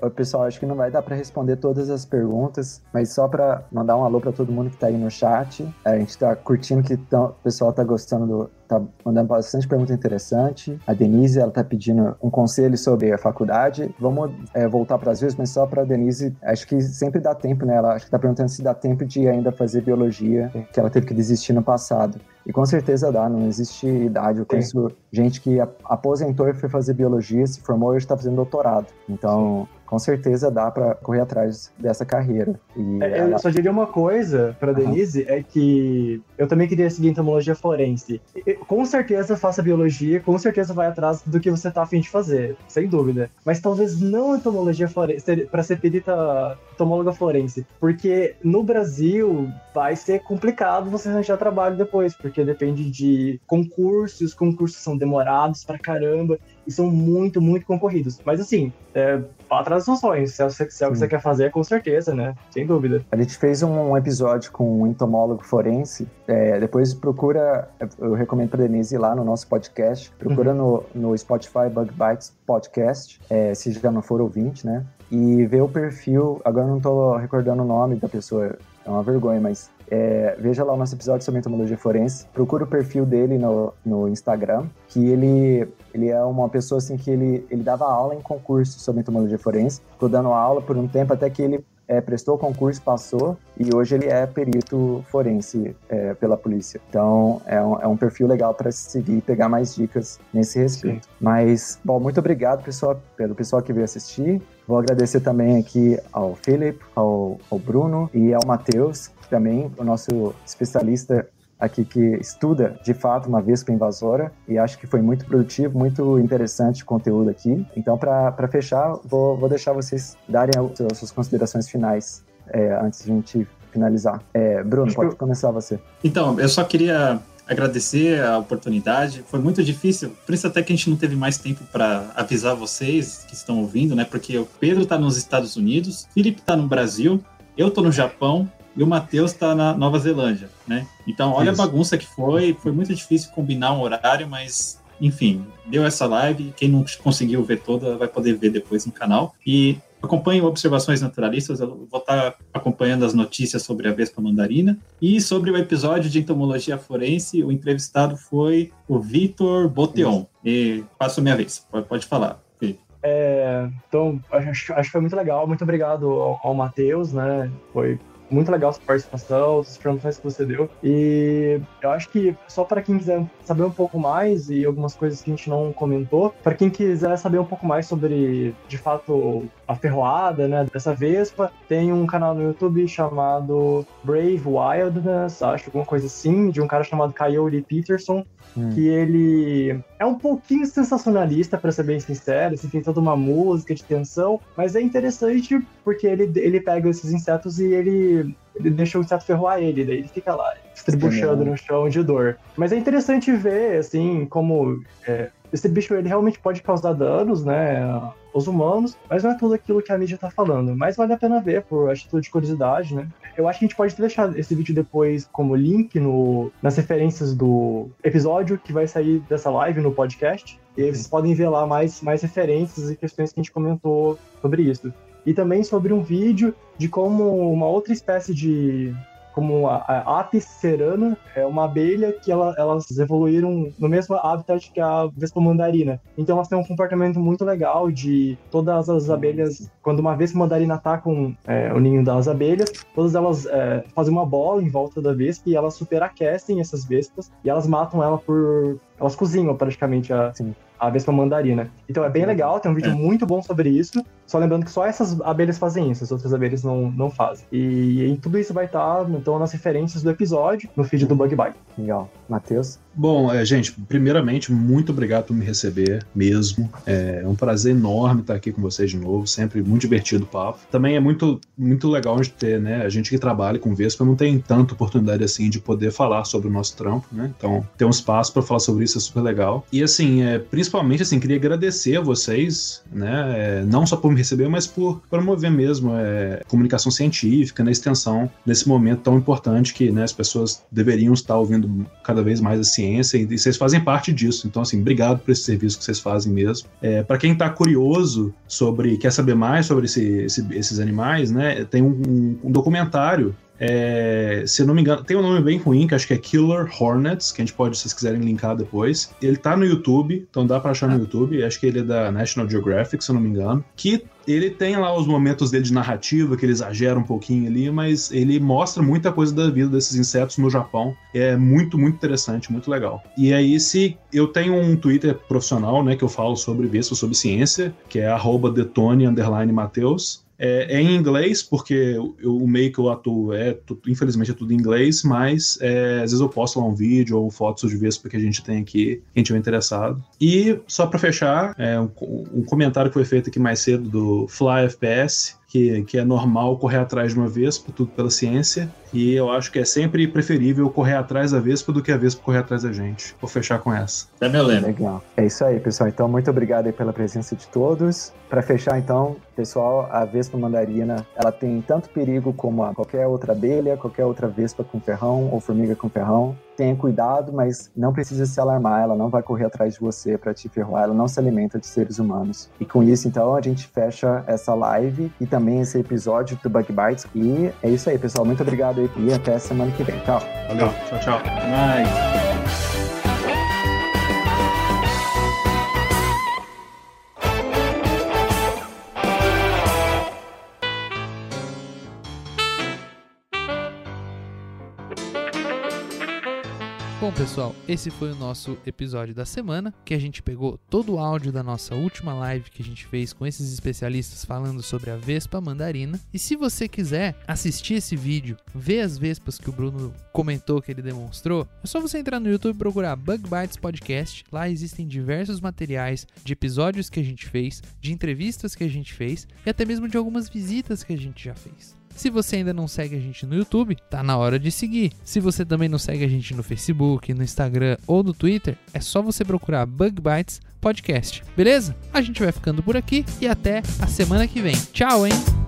Ô, Pessoal, acho que não vai dar para responder todas as perguntas, mas só para mandar um alô para todo mundo que tá aí no chat. A gente tá curtindo que tão- o pessoal tá gostando do. tá mandando bastante pergunta interessante. A Denise, ela tá pedindo um conselho sobre a faculdade. Vamos é, voltar para as vezes, mas só para Denise, acho que sempre dá tempo, né? Ela acho que tá perguntando se dá tempo de ainda fazer biologia, que ela teve que desistir no passado. E com certeza dá, não existe idade. Eu conheço gente que aposentou e foi fazer biologia, se formou e hoje está fazendo doutorado. Então, com certeza dá para correr atrás dessa carreira. E É, ela- eu só diria uma coisa pra Aham. Denise, é que eu também queria seguir entomologia forense. Com certeza faça biologia, com certeza vai atrás do que você tá afim de fazer, sem dúvida. Mas talvez não entomologia forense, pra ser perita entomóloga forense. Porque no Brasil vai ser complicado você arranjar trabalho depois, porque depende de concursos, os concursos são demorados pra caramba e são muito, muito concorridos. Mas assim, é, dos seus sonhos. Se é, o que- se é o que você quer fazer, com certeza, né? Sem dúvida. A gente fez um episódio com um entomólogo forense. É, depois procura, eu recomendo para Denise ir lá no nosso podcast. Procura no, no Spotify Bug Bites Podcast, é, se já não for ouvinte, né? E vê o perfil. Agora eu não tô recordando o nome da pessoa, é uma vergonha, mas é, veja lá o nosso episódio sobre entomologia forense. Procura o perfil dele no, no Instagram, que ele, ele é uma pessoa assim que ele, ele dava aula em concurso sobre entomologia forense. Ficou dando aula por um tempo até que ele é, prestou o concurso, passou, e hoje ele é perito forense é, pela polícia. Então é um, é um perfil legal para seguir e pegar mais dicas nesse respeito. Mas, bom, muito obrigado, pessoal, pelo pessoal que veio assistir. Vou agradecer também aqui ao Philip, ao, ao Bruno e ao Matheus, também, o nosso especialista aqui que estuda de fato uma vespa invasora e acho que foi muito produtivo, muito interessante o conteúdo aqui. Então, para fechar, vou, vou deixar vocês darem as as suas considerações finais é, antes de a gente finalizar. É, Bruno, Acho pode que começar você. Então, eu só queria agradecer a oportunidade. Foi muito difícil, por isso até que a gente não teve mais tempo para avisar vocês que estão ouvindo, né? Porque o Pedro está nos Estados Unidos, Felipe está no Brasil, eu estou no Japão e o Matheus está na Nova Zelândia, né? Então, olha Isso. a bagunça que foi. Foi muito difícil combinar um horário, mas enfim, deu essa live. Quem não conseguiu ver toda vai poder ver depois no canal. E acompanhe Observações Naturalistas. Eu vou estar acompanhando as notícias sobre a Vespa Mandarina. E sobre o episódio de entomologia forense, o entrevistado foi o Vitor Boteon. E passo a minha vez. Pode, falar. É, então, acho, acho que foi muito legal. Muito obrigado ao, ao Matheus, né? Foi muito legal sua participação, as informações que você deu. E eu acho que só para quem quiser saber um pouco mais e algumas coisas que a gente não comentou, para quem quiser saber um pouco mais sobre, de fato, a ferroada, né, dessa Vespa, tem um canal no YouTube chamado Brave Wildness, acho alguma coisa assim, de um cara chamado Coyote Peterson, Hum. que ele é um pouquinho sensacionalista, para ser bem sincero, assim, tem toda uma música de tensão, mas é interessante porque ele, ele pega esses insetos e ele, ele deixa o inseto ferroar ele, daí ele fica lá, estribuchando no chão de dor. Mas é interessante ver, assim, como é, esse bicho ele realmente pode causar danos, né, aos humanos, mas não é tudo aquilo que a mídia tá falando. Mas vale a pena ver, por atitude de curiosidade, né. Eu acho que a gente pode deixar esse vídeo depois como link no, nas referências do episódio que vai sair dessa live no podcast. E aí vocês podem ver lá mais, mais referências e questões que a gente comentou sobre isso. E também sobre um vídeo de como uma outra espécie de. Como a, a Apis cerana, é uma abelha que ela, elas evoluíram no mesmo habitat que a Vespa mandarina. Então elas têm um comportamento muito legal de todas as abelhas, quando uma Vespa mandarina ataca um, é, o ninho das abelhas, todas elas é, fazem uma bola em volta da Vespa e elas superaquecem essas Vespas e elas matam ela por. Elas cozinham praticamente a. a Vespa mandarina. Então é bem legal, tem um vídeo É. muito bom sobre isso. Só lembrando que só essas abelhas fazem isso, as outras abelhas não, não fazem. E, e tudo isso vai estar então nas referências do episódio, no feed do Bug Bite. Legal. Matheus? Bom, é, gente, primeiramente, muito obrigado por me receber mesmo. É um prazer enorme estar aqui com vocês de novo, sempre muito divertido o papo. Também é muito, muito legal de ter, né? A gente que trabalha com Vespa não tem tanta oportunidade assim de poder falar sobre o nosso trampo, né? Então, ter um espaço para falar sobre isso é super legal. E assim, é, principalmente assim, queria agradecer a vocês, né? é, não só por me receber, mas por promover mesmo é, comunicação científica, na extensão, nesse momento tão importante que né, as pessoas deveriam estar ouvindo cada vez mais a ciência e, e vocês fazem parte disso. Então, assim, obrigado por esse serviço que vocês fazem mesmo. É, para quem está curioso sobre, quer saber mais sobre esse- esse- esses animais, né? Tem um, um documentário é, se eu não me engano, tem um nome bem ruim, que acho que é Killer Hornets, que a gente pode, se vocês quiserem, linkar depois. Ele tá no YouTube, então dá pra achar no YouTube. Acho que ele é da National Geographic, se eu não me engano. Que ele tem lá os momentos dele de narrativa, que ele exagera um pouquinho ali, mas ele mostra muita coisa da vida desses insetos no Japão. É muito, muito interessante, muito legal. E aí, se eu tenho um Twitter profissional, né, que eu falo sobre vespa, sobre ciência, que é arroba detone underline Mateus. É, é em inglês, porque eu- o meio que eu atuo é, tu- infelizmente, é tudo em inglês, mas é, às vezes eu posto lá um vídeo ou fotos de Vespa que a gente tem aqui, quem tiver interessado. E só para fechar, é, um, um comentário que foi feito aqui mais cedo do Fly FPS, que, que é normal correr atrás de uma Vespa, tudo pela ciência, e eu acho que é sempre preferível correr atrás da Vespa do que a Vespa correr atrás da gente. Vou fechar com essa. É meu lema. Legal. É isso aí, pessoal. Então, muito obrigado aí pela presença de todos. Para fechar, então, pessoal, a Vespa mandarina, ela tem tanto perigo como a qualquer outra abelha, qualquer outra Vespa com ferrão ou formiga com ferrão. Tenha cuidado, mas não precisa se alarmar. Ela não vai correr atrás de você para te ferroar. Ela não se alimenta de seres humanos. E com isso, então, a gente fecha essa live e também esse episódio do Bug Bites. E é isso aí, pessoal. Muito obrigado aí e até semana que vem. Tchau. Valeu, tchau, tchau. Mas... pessoal, esse foi o nosso episódio da semana, que a gente pegou todo o áudio da nossa última live que a gente fez com esses especialistas falando sobre a Vespa mandarina. E se você quiser assistir esse vídeo, ver as vespas que o Bruno comentou que ele demonstrou, é só você entrar no YouTube e procurar Bug Bites Podcast. Lá existem diversos materiais de episódios que a gente fez, de entrevistas que a gente fez e até mesmo de algumas visitas que a gente já fez. Se você ainda não segue a gente no YouTube, tá na hora de seguir. Se você também não segue a gente no Facebook, no Instagram ou no Twitter, é só você procurar Bug Bites Podcast. Beleza? A gente vai ficando por aqui e até a semana que vem. Tchau, hein?